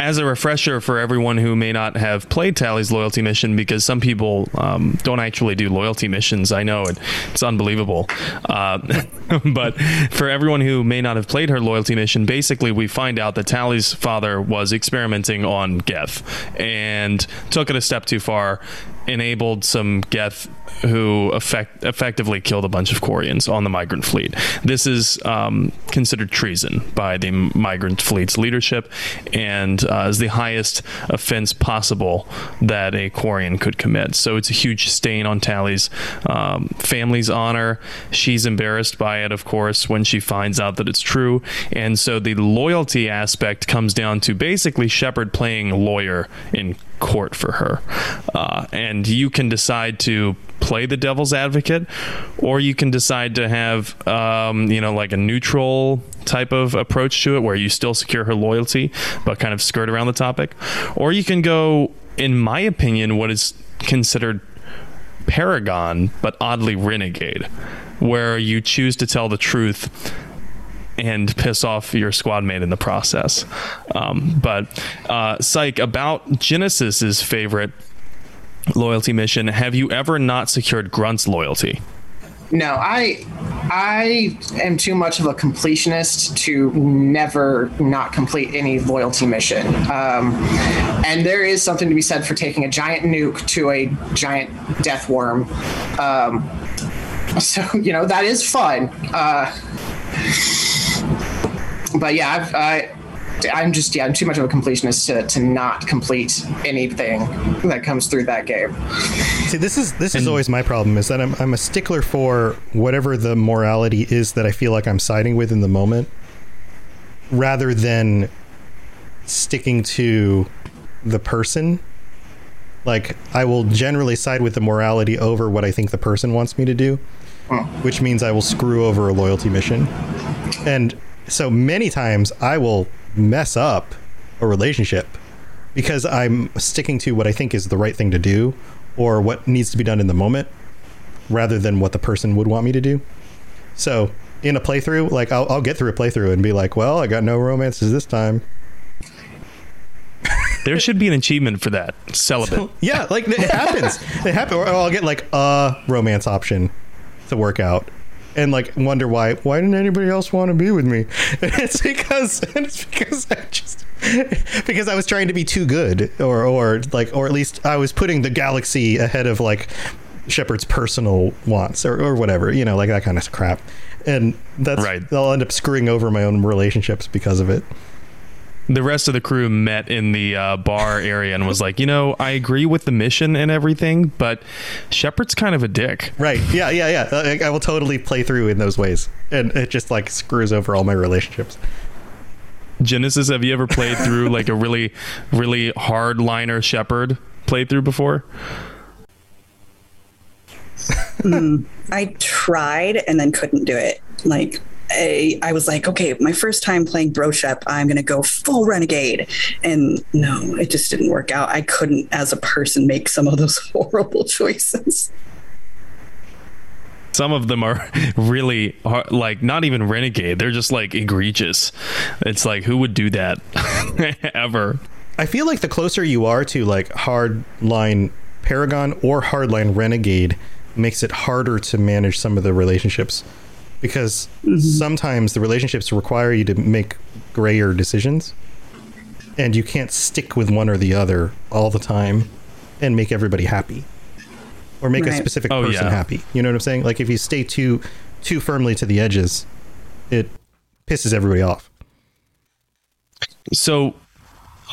as a refresher for everyone who may not have played Tali's loyalty mission, because some people um, don't actually do loyalty missions. I know it, it's unbelievable. Uh, <laughs> but for everyone who may not have played her loyalty mission, basically we find out that Tali's father was experimenting on Geth and took it a step too far enabled some Geth who effect, effectively killed a bunch of Quarians on the migrant fleet. This is um, considered treason by the migrant fleet's leadership and uh, is the highest offense possible that a Quarian could commit. So it's a huge stain on Tali's um, family's honor. She's embarrassed by it, of course, when she finds out that it's true. And so the loyalty aspect comes down to basically Shepard playing lawyer in court for her. Uh, and you can decide to play the devil's advocate, or you can decide to have, um, you know, like a neutral type of approach to it where you still secure her loyalty, but kind of skirt around the topic. Or you can go, in my opinion, what is considered Paragon, but oddly renegade, where you choose to tell the truth and piss off your squad mate in the process. Um, but uh, Psych, about Genesis's favorite loyalty mission, have you ever not secured Grunt's loyalty? No, I I am too much of a completionist to never not complete any loyalty mission. Um, and there is something to be said for taking a giant nuke to a giant death worm. Um, so <laughs> you know that is fun. Uh, but yeah, I've, I, I'm just yeah, I'm too much of a completionist to, to not complete anything that comes through that game. See, this is this is always my problem is that I'm I'm a stickler for whatever the morality is that I feel like I'm siding with in the moment, rather than sticking to the person. Like I will generally side with the morality over what I think the person wants me to do, hmm. which means I will screw over a loyalty mission. And so many times I will mess up a relationship because I'm sticking to what I think is the right thing to do or what needs to be done in the moment rather than what the person would want me to do. So in a playthrough, like I'll, I'll get through a playthrough and be like, well, I got no romances this time. There should be an achievement for that. Celibate. <laughs> Yeah, like it happens. it happens. Or I'll get like a romance option to work out, and like wonder why. Why didn't anybody else want to be with me? And <laughs> it's because <laughs> it's because I just because I was trying to be too good, or or like or at least I was putting the galaxy ahead of like Shepard's personal wants or, or whatever, you know, like that kind of crap. And that's right. I'll end up screwing over my own relationships because of it the rest of the crew met in the uh, bar area and was like, you know, I agree with the mission and everything, but Shepard's kind of a dick. Right. Yeah. Yeah. Yeah. I, I will totally play through in those ways, and it just like screws over all my relationships. Genesis, have you ever played through like a really, really hardliner Shepard playthrough before? mm, <laughs> I tried and then couldn't do it. Like I, I was like, okay, my first time playing Broshep, I'm going to go full renegade. And no, it just didn't work out. I couldn't, as a person, make some of those <laughs> horrible choices. Some of them are <laughs> really hard, like not even renegade. They're just like egregious. It's like who would do that <laughs> ever? I feel like the closer you are to like hardline Paragon or hardline Renegade makes it harder to manage some of the relationships because mm-hmm. sometimes the relationships require you to make grayer decisions and you can't stick with one or the other all the time and make everybody happy or make right. a specific oh, person yeah. happy you know what i'm saying like if you stay too too firmly to the edges it pisses everybody off so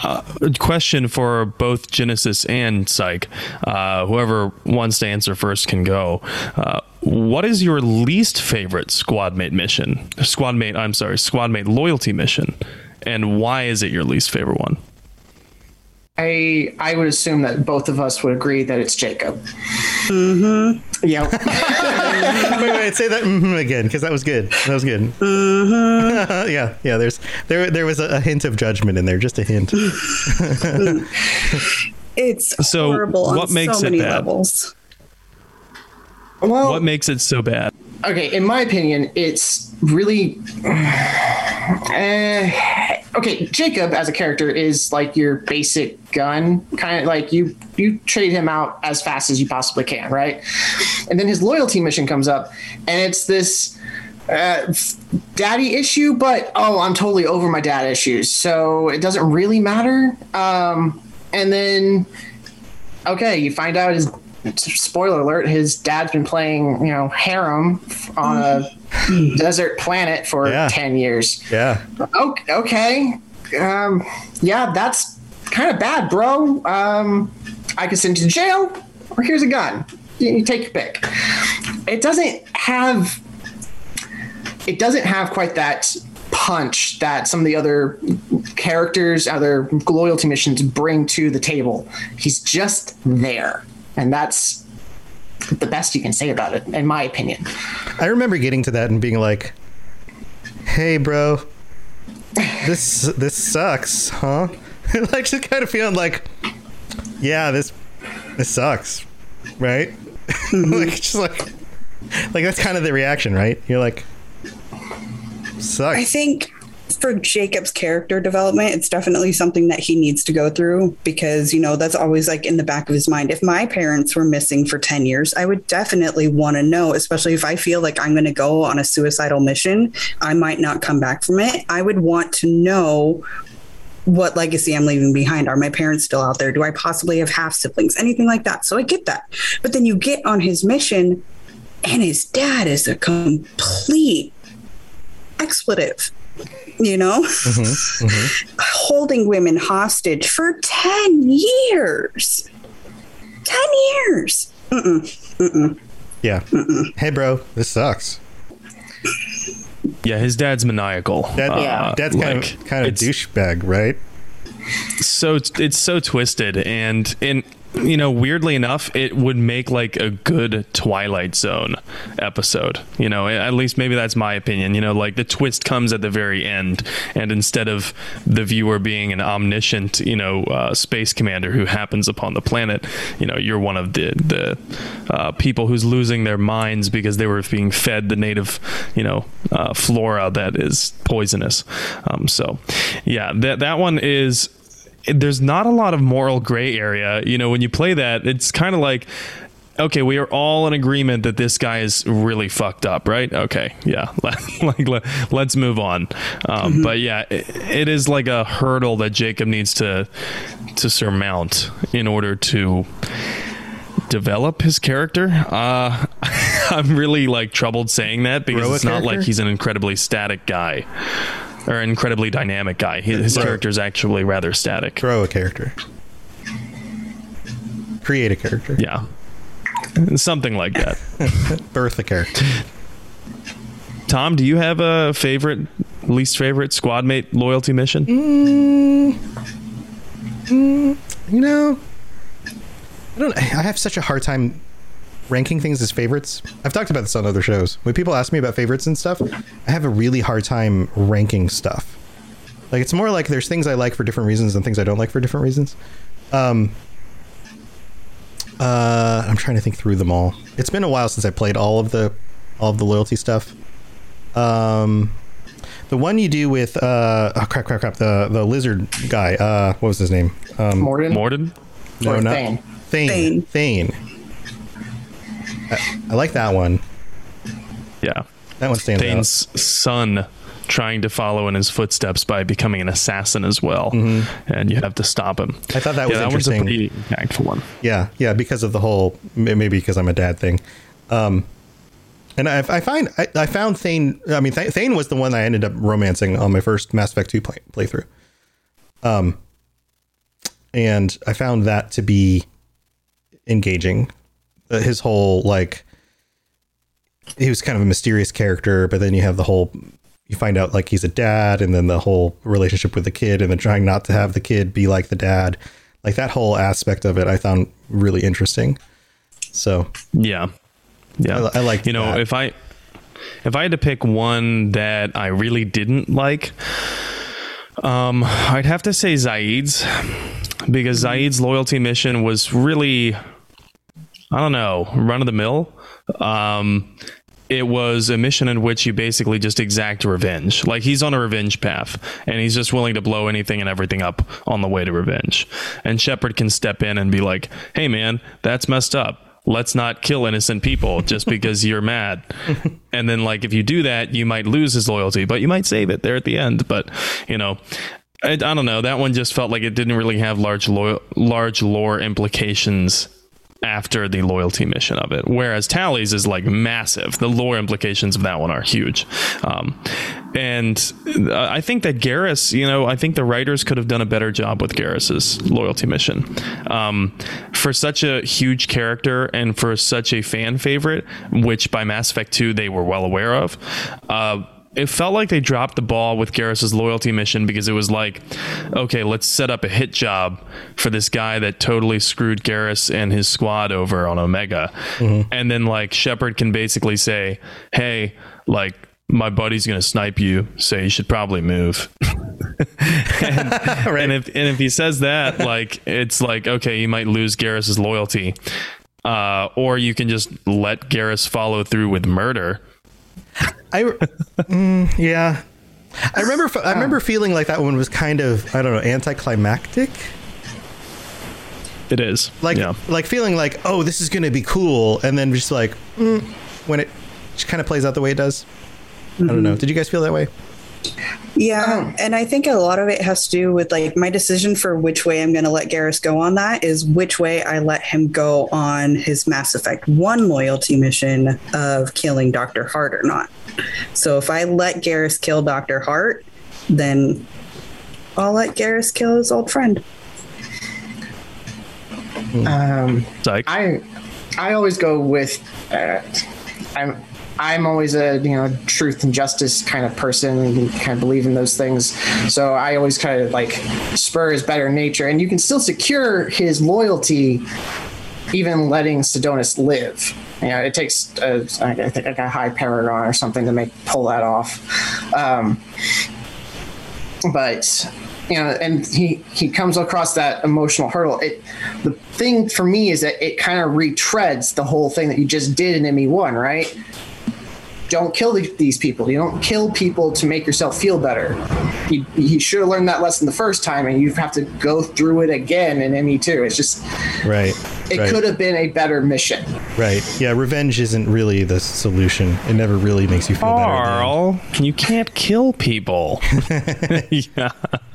uh, question for both Genesis and Psych. Uh, whoever wants to answer first can go. Uh, what is your least favorite squadmate mission? Squadmate, I'm sorry, squadmate loyalty mission, and why is it your least favorite one? I I would assume that both of us would agree that it's Jacob. Mm-hmm. Yeah. <laughs> wait, wait, say that mm-hmm again because that was good. That was good. Mm-hmm. <laughs> yeah, yeah. There's there there was a, a, hint of judgment in there, just a hint. <laughs> it's so horrible what on makes so many it bad? levels. Well, what makes it so bad? Okay, in my opinion, it's really. Uh, okay, Jacob as a character is like your basic gun, kind of like you you trade him out as fast as you possibly can, right? And then his loyalty mission comes up, and it's this uh, daddy issue, but oh, I'm totally over my dad issues, so it doesn't really matter. Um, and then, okay, you find out his spoiler alert, his dad's been playing, you know, harem on a desert planet for Yeah. 10 years. Yeah. Okay. Um, yeah, that's kind of bad, bro. Um, I can send you to jail, or here's a gun. You, you take your pick. It doesn't have. It doesn't have quite that punch that some of the other characters, other loyalty missions bring to the table. He's just there, and that's the best you can say about it, in my opinion. I remember getting to that and being like, "Hey, bro, this this sucks, huh?" <laughs> like just kind of feeling like, "Yeah, this this sucks," right? <laughs> Mm-hmm. like just like like that's kind of the reaction, right? You're like, "Sucks." I think for Jacob's character development, it's definitely something that he needs to go through because, you know, that's always like in the back of his mind. If my parents were missing for 10 years, I would definitely want to know, especially if I feel like I'm going to go on a suicidal mission, I might not come back from it. I would want to know what legacy I'm leaving behind. Are my parents still out there? Do I possibly have half siblings? Anything like that. So I get that. But then you get on his mission, and his dad is a complete expletive. You know, Mm-hmm, mm-hmm. holding women hostage for 10 years. 10 years. Mm-mm, mm-mm. Yeah. Hey, bro, this sucks. Yeah, his dad's maniacal. Dad, Uh, Dad's kind like, of kind of douchebag, right? so it's so twisted and and you know, weirdly enough, it would make like a good Twilight Zone episode. You know, at least maybe that's my opinion. You know, like the twist comes at the very end, and instead of the viewer being an omniscient, you know, uh, space commander who happens upon the planet, you know, you're one of the the uh, people who's losing their minds because they were being fed the native, you know, uh, flora that is poisonous. Um, so, yeah, that that one is there's not a lot of moral gray area. You know, when you play that, it's kind of like okay, we are all in agreement that this guy is really fucked up, right? Okay, yeah, <laughs> like let, us move on. Um, mm-hmm. But yeah, it, it is like a hurdle that Jacob needs to to surmount in order to develop his character. Uh, <laughs> I'm really like troubled saying that because it's not like he's an incredibly static guy or an incredibly dynamic guy. His, his character is actually rather static. Grow a character. Create a character. Yeah. Something like that. <laughs> Birth a character. Tom, do you have a favorite, least favorite squad mate loyalty mission? Mm, mm, you know, I don't. I have such a hard time ranking things as favorites. I've talked about this on other shows. When people ask me about favorites and stuff, I have a really hard time ranking stuff. Like it's more like there's things I like for different reasons and things I don't like for different reasons. Um, uh, I'm trying to think through them all. It's been a while since I played all of the all of the loyalty stuff. Um, the one you do with uh, oh crap, crap, crap, the the lizard guy. Uh, what was his name? Um, Mordin. Mordin. No, or not Thane. Thane. Thane. Thane. I, I like that one. Yeah. That one stands Thane's out. son trying to follow in his footsteps by becoming an assassin as well, mm-hmm. and you have to stop him. I thought that was yeah, interesting. That was a pretty impactful one. Yeah, yeah, because of the whole maybe because I'm a dad thing. Um, and I, I find I, I, found Thane. I mean, Thane was the one I ended up romancing on my first Mass Effect two play, playthrough. Um, and I found that to be engaging his whole like he was kind of a mysterious character, but then you have the whole you find out like he's a dad and then the whole relationship with the kid and then trying not to have the kid be like the dad. Like that whole aspect of it I found really interesting. So Yeah. Yeah. I, I like You know, that. if I if I had to pick one that I really didn't like, um, I'd have to say Zaeed's because Zaeed's loyalty mission was really I don't know, run of the mill. Um, it was a mission in which you basically just exact revenge. Like he's on a revenge path and he's just willing to blow anything and everything up on the way to revenge. And Shepard can step in and be like, hey man, that's messed up. Let's not kill innocent people just because you're mad. <laughs> And then, like, if you do that, you might lose his loyalty, but you might save it there at the end. But, you know, I, I don't know. That one just felt like it didn't really have large, lo- large lore implications after the loyalty mission of it. Whereas Tali's is like massive. The lore implications of that one are huge. Um, and uh, I think that Garrus, you know, I think the writers could have done a better job with Garrus's loyalty mission. Um, for such a huge character and for such a fan favorite, which by Mass Effect 2 they were well aware of, uh, it felt like they dropped the ball with Garrus's loyalty mission because it was like, okay, let's set up a hit job for this guy that totally screwed Garrus and his squad over on Omega. Mm-hmm. And then like Shepard can basically say, hey, like my buddy's gonna snipe you, so you should probably move. <laughs> and, <laughs> right. and, if and if he says that, like it's like okay, you might lose Garrus's loyalty, uh, or you can just let Garrus follow through with murder I mm, yeah. I remember I remember feeling like that one was kind of I don't know anticlimactic. It is like yeah. like feeling like oh this is going to be cool and then just like mm, when it just kind of plays out the way it does. Mm-hmm. I don't know. Mm-hmm. Did you guys feel that way? Yeah, oh. and I think a lot of it has to do with like my decision for which way I'm going to let Garrus go on that is which way I let him go on his Mass Effect 1 loyalty mission of killing Dr. Hart or not. So if I let Garrus kill Dr. Hart, then I'll let Garrus kill his old friend. Um, I I always go with uh, I'm I'm always a you know truth and justice kind of person and kind of believe in those things. So I always kind of like spur his better nature, and you can still secure his loyalty, even letting Sidonis live. You know, it takes a, I think like a high paragon or something to make pull that off. Um, but you know, and he he comes across that emotional hurdle. It the thing for me is that it kind of retreads the whole thing that you just did in ME one, right? Don't kill these people. You don't kill people to make yourself feel better. You, you should have learned that lesson the first time, and you have to go through it again in ME two. It's just right. It right. could have been a better mission. Right. Yeah. Revenge isn't really the solution. It never really makes you feel Carl, better. Carl, you can't kill people. <laughs> <laughs> <laughs> yeah.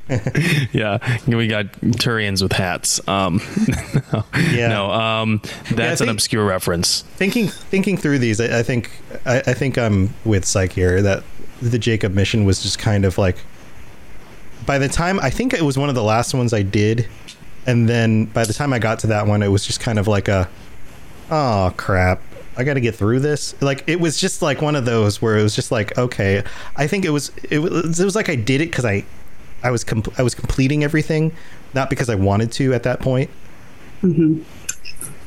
<laughs> yeah, we got Turians with hats. Um, <laughs> no, yeah. no um, that's yeah, think, an obscure reference. Thinking thinking through these, I, I think I, I, think I'm with Psych here that the Jacob mission was just kind of like. By the time I think it was one of the last ones I did, and then by the time I got to that one, it was just kind of like a, oh crap, I got to get through this. Like it was just like one of those where it was just like, okay, I think it was it was it was like I did it because I I was com- I was completing everything, not because I wanted to at that point. Mm-hmm.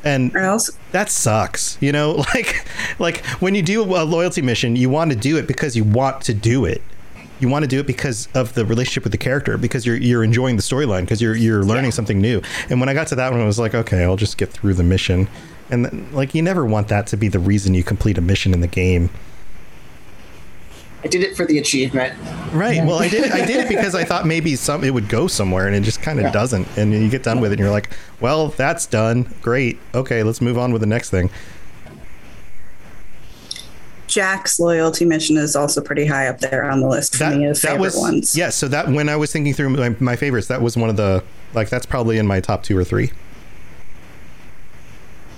And that sucks, you know. <laughs> Like, like when you do a loyalty mission, you want to do it because you want to do it. You want to do it because of the relationship with the character, because you're you're enjoying the storyline, because you're you're learning yeah. something new. And when I got to that one, I was like, okay, I'll just get through the mission. And then, like, you never want that to be the reason you complete a mission in the game. I did it for the achievement. Right. Well, I did. It, I did it because I thought maybe some it would go somewhere, and it just kind of yeah. doesn't. And you get done with it, and you're like, "Well, that's done. Great. Okay, let's move on with the next thing." Jack's loyalty mission is also pretty high up there on the list for that, me of favorite was, ones. Yeah. So that when I was thinking through my, my favorites, that was one of the like that's probably in my top two or three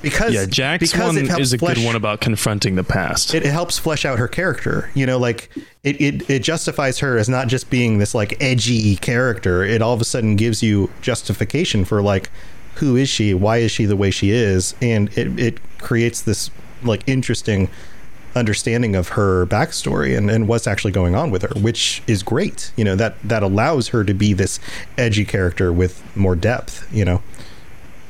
because yeah, Jack's because one is a flesh, good one about confronting the past. It, it, helps flesh out her character. You know, like it, it it justifies her as not just being this like edgy character. It all of a sudden gives you justification for like who is she? Why is she the way she is? And it it creates this like interesting understanding of her backstory and, and what's actually going on with her, which is great. You know, that that allows her to be this edgy character with more depth, you know.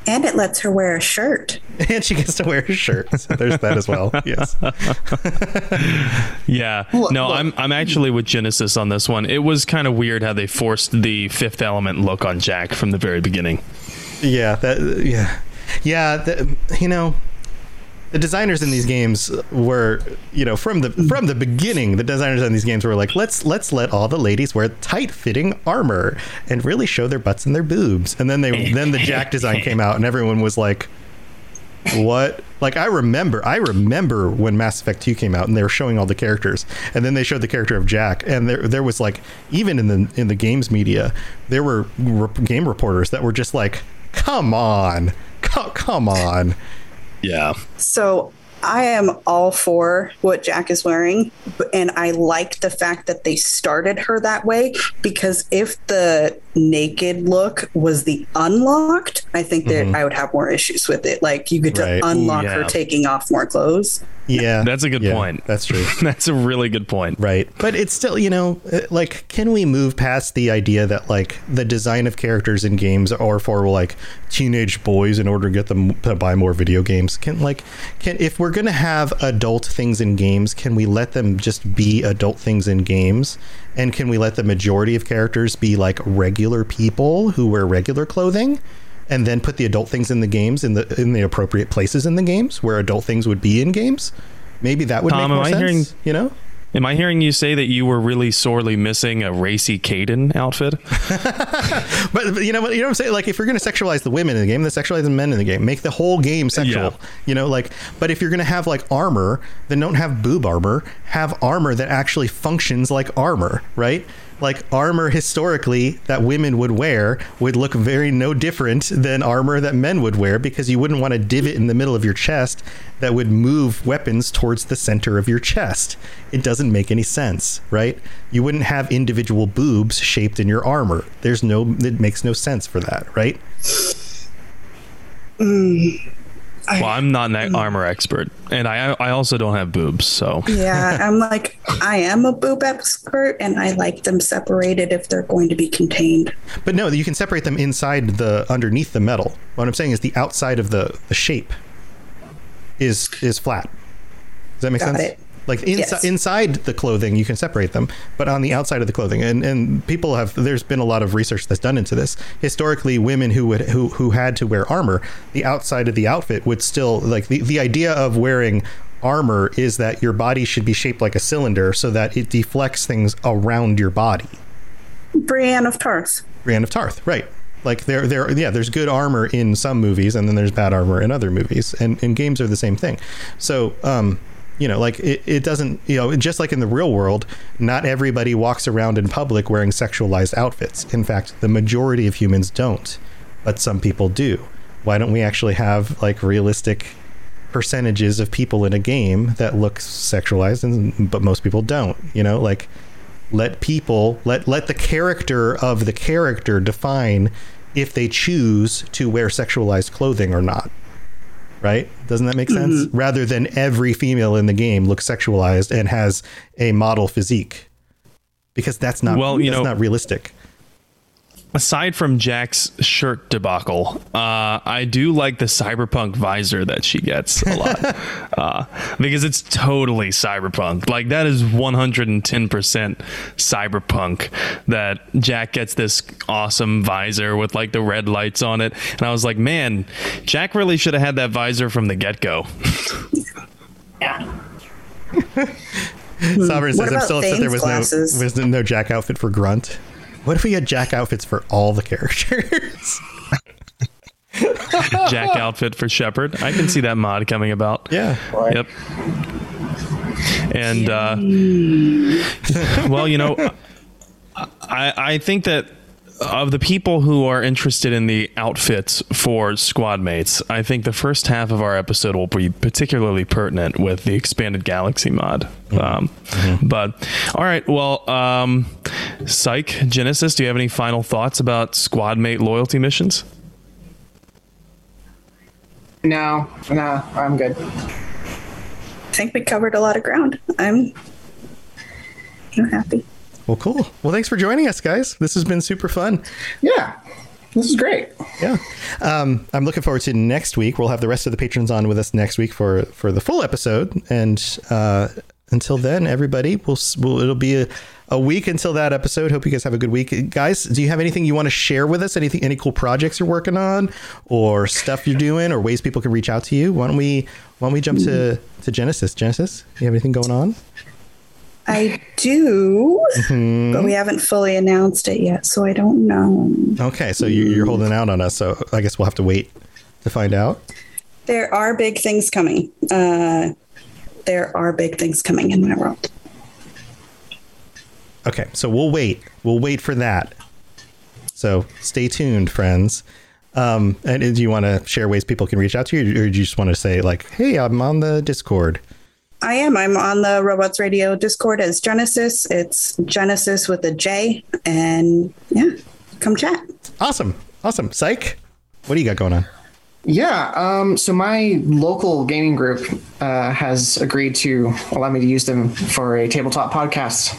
And it lets her wear a shirt. <laughs> And she gets to wear a shirt. So there's that as well. Yes. <laughs> yeah. Look, no, look. I'm I'm actually with Genesis on this one. It was kind of weird how they forced the fifth element look on Jack from the very beginning. Yeah, that yeah. Yeah, that, you know, the designers in these games were you know from the from the beginning the designers in these games were like let's let's let all the ladies wear tight fitting armor and really show their butts and their boobs. And then they then the jack design came out and everyone was like what? Like i remember i remember when mass effect 2 came out and they were showing all the characters. And then they showed the character of jack and there there was like even in the in the games media there were re- game reporters that were just like come on come on yeah. So I am all for what Jack is wearing, and I like the fact that they started her that way because if the naked look was the unlocked, I think that mm-hmm. I would have more issues with it. Like you get to right. unlock yeah. her taking off more clothes. Yeah, that's a good yeah, point. That's true. <laughs> that's a really good point. Right, but it's still, you know, uh, like, can we move past the idea that like the design of characters in games are for like teenage boys in order to get them to buy more video games? Can like, can if we're gonna have adult things in games, can we let them just be adult things in games? And can we let the majority of characters be like regular people who wear regular clothing? And then put the adult things in the games in the in the appropriate places in the games where adult things would be in games. Maybe that would Tom, make more sense. Hearing, you know. Am I hearing you say that you were really sorely missing a racy Kaidan outfit? <laughs> but, you know what you know what I'm saying? Like if you're gonna sexualize the women in the game, then sexualize the men in the game. Make the whole game sexual. Yeah. You know, like but if you're gonna have like armor, then don't have boob armor. Have armor that actually functions like armor, right? Like armor historically that women would wear would look very no different than armor that men would wear because you wouldn't want a divot in the middle of your chest that would move weapons towards the center of your chest. It doesn't make any sense, right? You wouldn't have individual boobs shaped in your armor. There's no it makes no sense for that, right? Mm. Well, I'm not an armor expert, and I I also don't have boobs, so Yeah, I'm like, I am a boob expert, and I like them separated if they're going to be contained. But no, you can separate them inside the underneath the metal. What I'm saying is the outside of the, the shape is is flat. Does that make Got sense? it. Like inside Yes. inside the clothing, you can separate them, but on the outside of the clothing, and and people have there's been a lot of research that's done into this. Historically, women who would who who had to wear armor, the outside of the outfit would still like the the idea of wearing armor is that your body should be shaped like a cylinder so that it deflects things around your body. Brienne of Tarth. Brienne of Tarth, right? Like there, there, yeah. There's good armor in some movies, and then there's bad armor in other movies, and, and games are the same thing. So, um, you know, like it, it doesn't, you know, just like in the real world, not everybody walks around in public wearing sexualized outfits. In fact, the majority of humans don't, but some people do. Why don't we actually have like realistic percentages of people in a game that look sexualized, and but most people don't? You know, like let people let let the character of the character define if they choose to wear sexualized clothing or not right? Doesn't that make sense? Mm-hmm. Rather than every female in the game looks sexualized and has a model physique. Because that's not Well, you that's know- not realistic aside from Jack's shirt debacle, uh, I do like the cyberpunk visor that she gets a lot <laughs> uh, because it's totally cyberpunk. Like that is 110% cyberpunk. That Jack gets this awesome visor with like the red lights on it, and I was like, man, Jack really should have had that visor from the get go. sovereign What says i'm still upset there was glasses? no was no jack outfit for grunt what if we had jack outfits for all the characters <laughs> Jack outfit for Shepard. I can see that mod coming about. Yeah. Yep. And uh, <laughs> well, you know, I I think that of the people who are interested in the outfits for squad mates, I think the first half of our episode will be particularly pertinent with the expanded galaxy mod. Um, But all right, well, um, Psych Genesis, do you have any final thoughts about squad mate loyalty missions? No, no, I'm good. I think we covered a lot of ground. I'm, I'm happy. Well cool well thanks for joining us guys this has been super fun Yeah, this is great. Yeah, um, I'm looking forward to next week. We'll have the rest of the patrons on with us next week for for the full episode. And uh, until then, everybody, we'll, we'll it'll be a, a week until that episode. Hope you guys have a good week, guys. Do you have anything you want to share with us? Anything, any cool projects you're working on, or stuff you're doing, or ways people can reach out to you? Why don't we why don't we jump to to Genesis? Genesis, you have anything going on? I do, Mhm. but we haven't fully announced it yet, so I don't know. Okay, so you, you're holding out on us. So I guess we'll have to wait to find out. There are big things coming. Uh, there are big things coming in my world. Okay, so we'll wait. We'll wait for that. So stay tuned, friends. Um, and do you want to share ways people can reach out to you, or do you just want to say like, "Hey, I'm on the Discord"? I am. I'm on the Robots Radio Discord as Genesis. It's Genesis with a J, and yeah, come chat. Awesome, awesome. Psych, what do you got going on? Yeah, um, so my local gaming group uh, has agreed to allow me to use them for a tabletop podcast.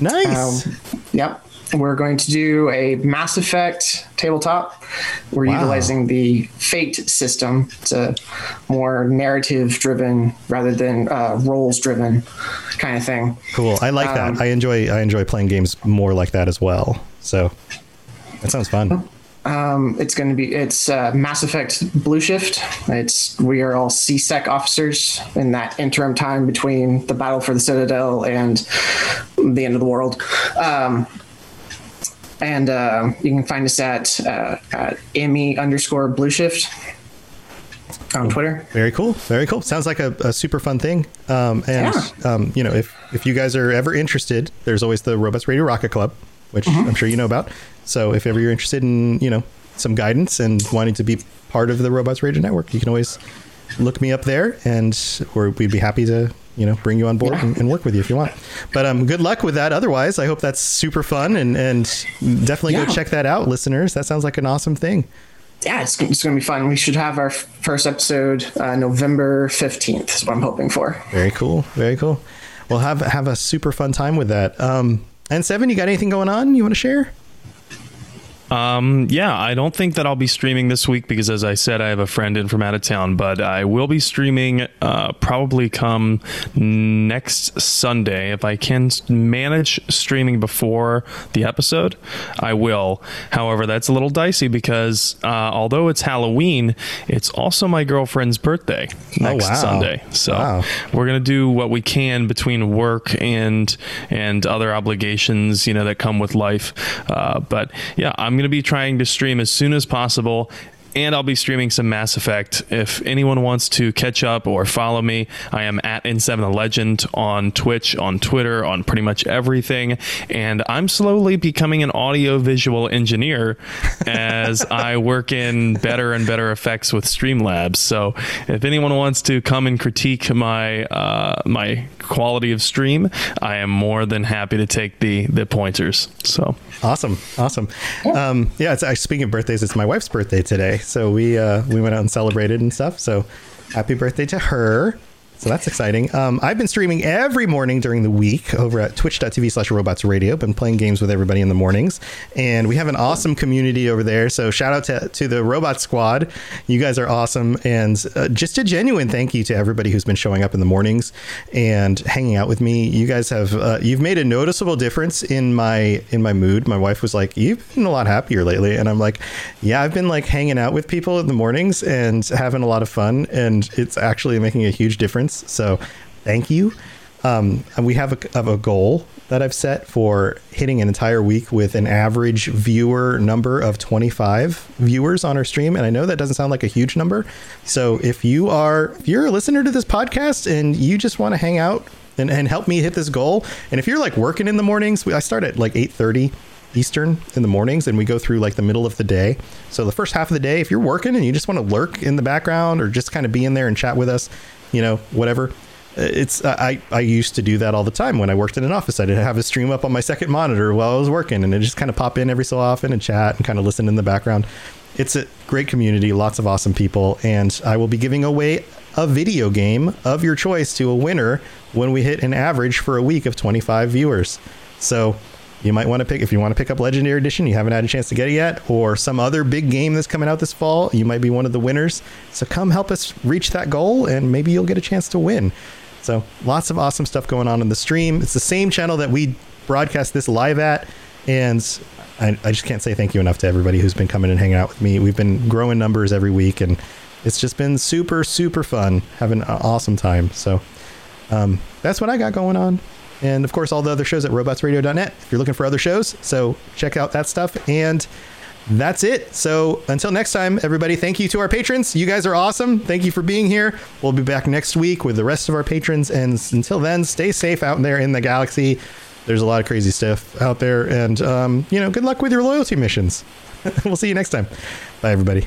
Nice. Um, yep. We're going to do a Mass Effect tabletop. We're Wow. utilizing the Fate system. It's a more narrative driven rather than uh, roles driven kind of thing. Cool. I like Um, that. I enjoy. I enjoy playing games more like that as well. So that sounds fun. Um, it's going to be it's uh, Mass Effect Blue Shift. It's we are all C-Sec officers in that interim time between the battle for the Citadel and the end of the world. Um, and uh, you can find us at, uh, at me underscore Blue Shift on Twitter. Very cool. Very cool. Sounds like a, a super fun thing. Um, and um, you know, if if you guys are ever interested, there's always the Robots Radio Rocket Club, which Mm-hmm. I'm sure you know about. So if ever you're interested in you know some guidance and wanting to be part of the Robots Radio Network, you can always look me up there, and or we'd be happy to you know bring you on board and, and work with you if you want. But um, good luck with that. Otherwise, I hope that's super fun and and definitely Yeah. go check that out, listeners. That sounds like an awesome thing. yeah, it's, it's going to be fun. We should have our first episode uh, November 15th, is what I'm hoping for. Very cool. Very cool. Well, have have a super fun time with that. Um, and Seven, you got anything going on you want to share? Um, yeah, I don't think that I'll be streaming this week because, as I said, I have a friend in from out of town. But I will be streaming uh, probably come next Sunday if I can manage streaming before the episode. I will. However, that's a little dicey because uh, although it's Halloween, it's also my girlfriend's birthday next wow. Sunday. So Wow. we're gonna do what we can between work and and other obligations, you know, that come with life. Uh, but yeah, I'm gonna be trying to stream as soon as possible. And I'll be streaming some Mass Effect. If anyone wants to catch up or follow me, I am at N7 Legend on Twitch, on Twitter, on pretty much everything. And I'm slowly becoming an audio visual engineer <laughs> as I work in better and better effects with Streamlabs. So if anyone wants to come and critique my uh, my quality of stream, I am more than happy to take the the pointers. So Awesome, awesome. Um, yeah, it's, speaking of birthdays, it's my wife's birthday today, so we uh, we went out and celebrated and stuff. So happy birthday to her. So that's exciting. Um, I've been streaming every morning during the week over at twitch.tv slash robots radio. Been playing games with everybody in the mornings. And we have an awesome community over there. So shout out to, to the Robot Squad. You guys are awesome. And uh, just a genuine thank you to everybody who's been showing up in the mornings and hanging out with me. You guys have, uh, you've made a noticeable difference in my, in my mood. My wife was like, you've been a lot happier lately. And I'm like, yeah, I've been like hanging out with people in the mornings and having a lot of fun. And it's actually making a huge difference. So thank you. Um, we have a, a goal that I've set for hitting an entire week with an average viewer number of 25 viewers on our stream. And I know that doesn't sound like a huge number. So if you are, if you're a listener to this podcast and you just want to hang out and, and help me hit this goal, and if you're like working in the mornings, I start at like 8:30 Eastern in the mornings, and we go through like the middle of the day. So the first half of the day, if you're working and you just want to lurk in the background or just kind of be in there and chat with us, you know, whatever. Uh, it's I I used to do that all the time when I worked in an office. I'd have a stream up on my second monitor while I was working, and it just kind of pop in every so often and chat and kind of listen in the background. It's a great community, lots of awesome people, and I will be giving away a video game of your choice to a winner when we hit an average for a week of 25 viewers. So you might want to pick if you want to pick up Legendary Edition, you haven't had a chance to get it yet, or some other big game that's coming out this fall, you might be one of the winners. So come help us reach that goal and maybe you'll get a chance to win. So lots of awesome stuff going on in the stream. It's the same channel that we broadcast this live at. And I, I just can't say thank you enough to everybody who's been coming and hanging out with me. We've been growing numbers every week and it's just been super, super fun, having an awesome time. So um, that's what I got going on. And of course, all the other shows at robotsradio.net if you're looking for other shows. So check out that stuff. And that's it. So until next time, everybody, thank you to our patrons. You guys are awesome. Thank you for being here. We'll be back next week with the rest of our patrons. And until then, stay safe out there in the galaxy. There's a lot of crazy stuff out there. And, um, you know, good luck with your loyalty missions. <laughs> we'll see you next time. Bye, everybody.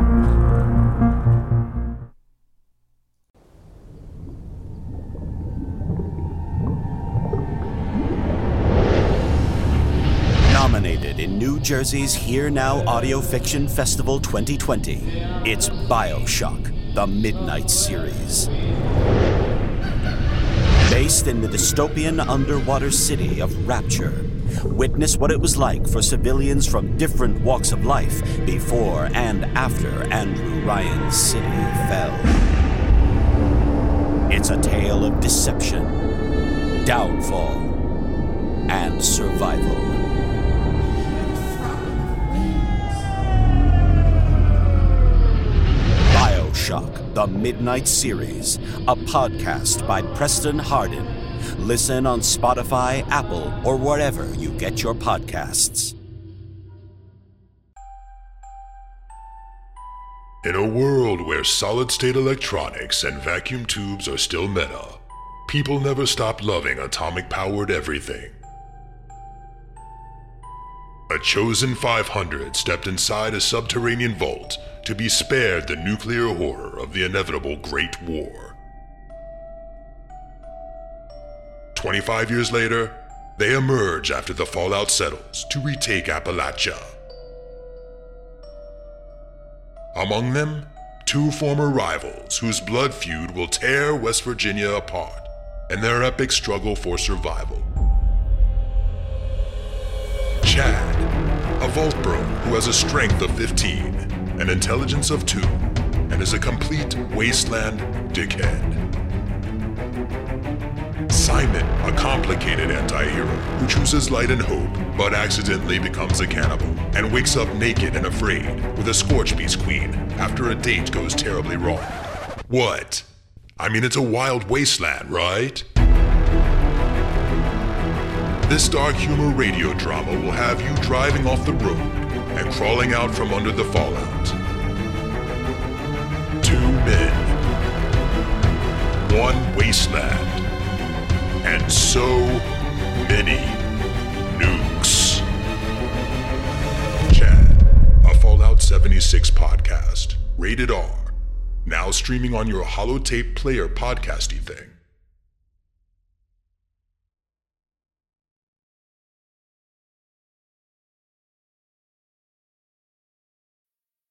Jersey's Here Now Audio Fiction Festival 2020, it's Bioshock, the Midnight Series. Based in the dystopian underwater city of Rapture, witness what it was like for civilians from different walks of life before and after Andrew Ryan's city fell. It's a tale of deception, downfall, and survival. Bioshock, the Midnight Series, a podcast by Preston Hardin. Listen on Spotify, Apple, or wherever you get your podcasts. In a world where solid state electronics and vacuum tubes are still meta, people never stop loving atomic powered everything. A chosen 500 stepped inside a subterranean vault to be spared the nuclear horror of the inevitable Great War. 25 years later, they emerge after the fallout settles to retake Appalachia. Among them, two former rivals whose blood feud will tear West Virginia apart in their epic struggle for survival. Chad, a vault bro who has a strength of 15, an intelligence of 2, and is a complete wasteland dickhead. Simon, a complicated anti-hero who chooses light and hope, but accidentally becomes a cannibal and wakes up naked and afraid with a Scorch Beast queen after a date goes terribly wrong. What? I mean, it's a wild wasteland, right? This dark humor radio drama will have you driving off the road and crawling out from under the fallout. Two men, one wasteland, and so many nukes. Chad, a Fallout 76 podcast, rated R, now streaming on your holotape player podcasty thing.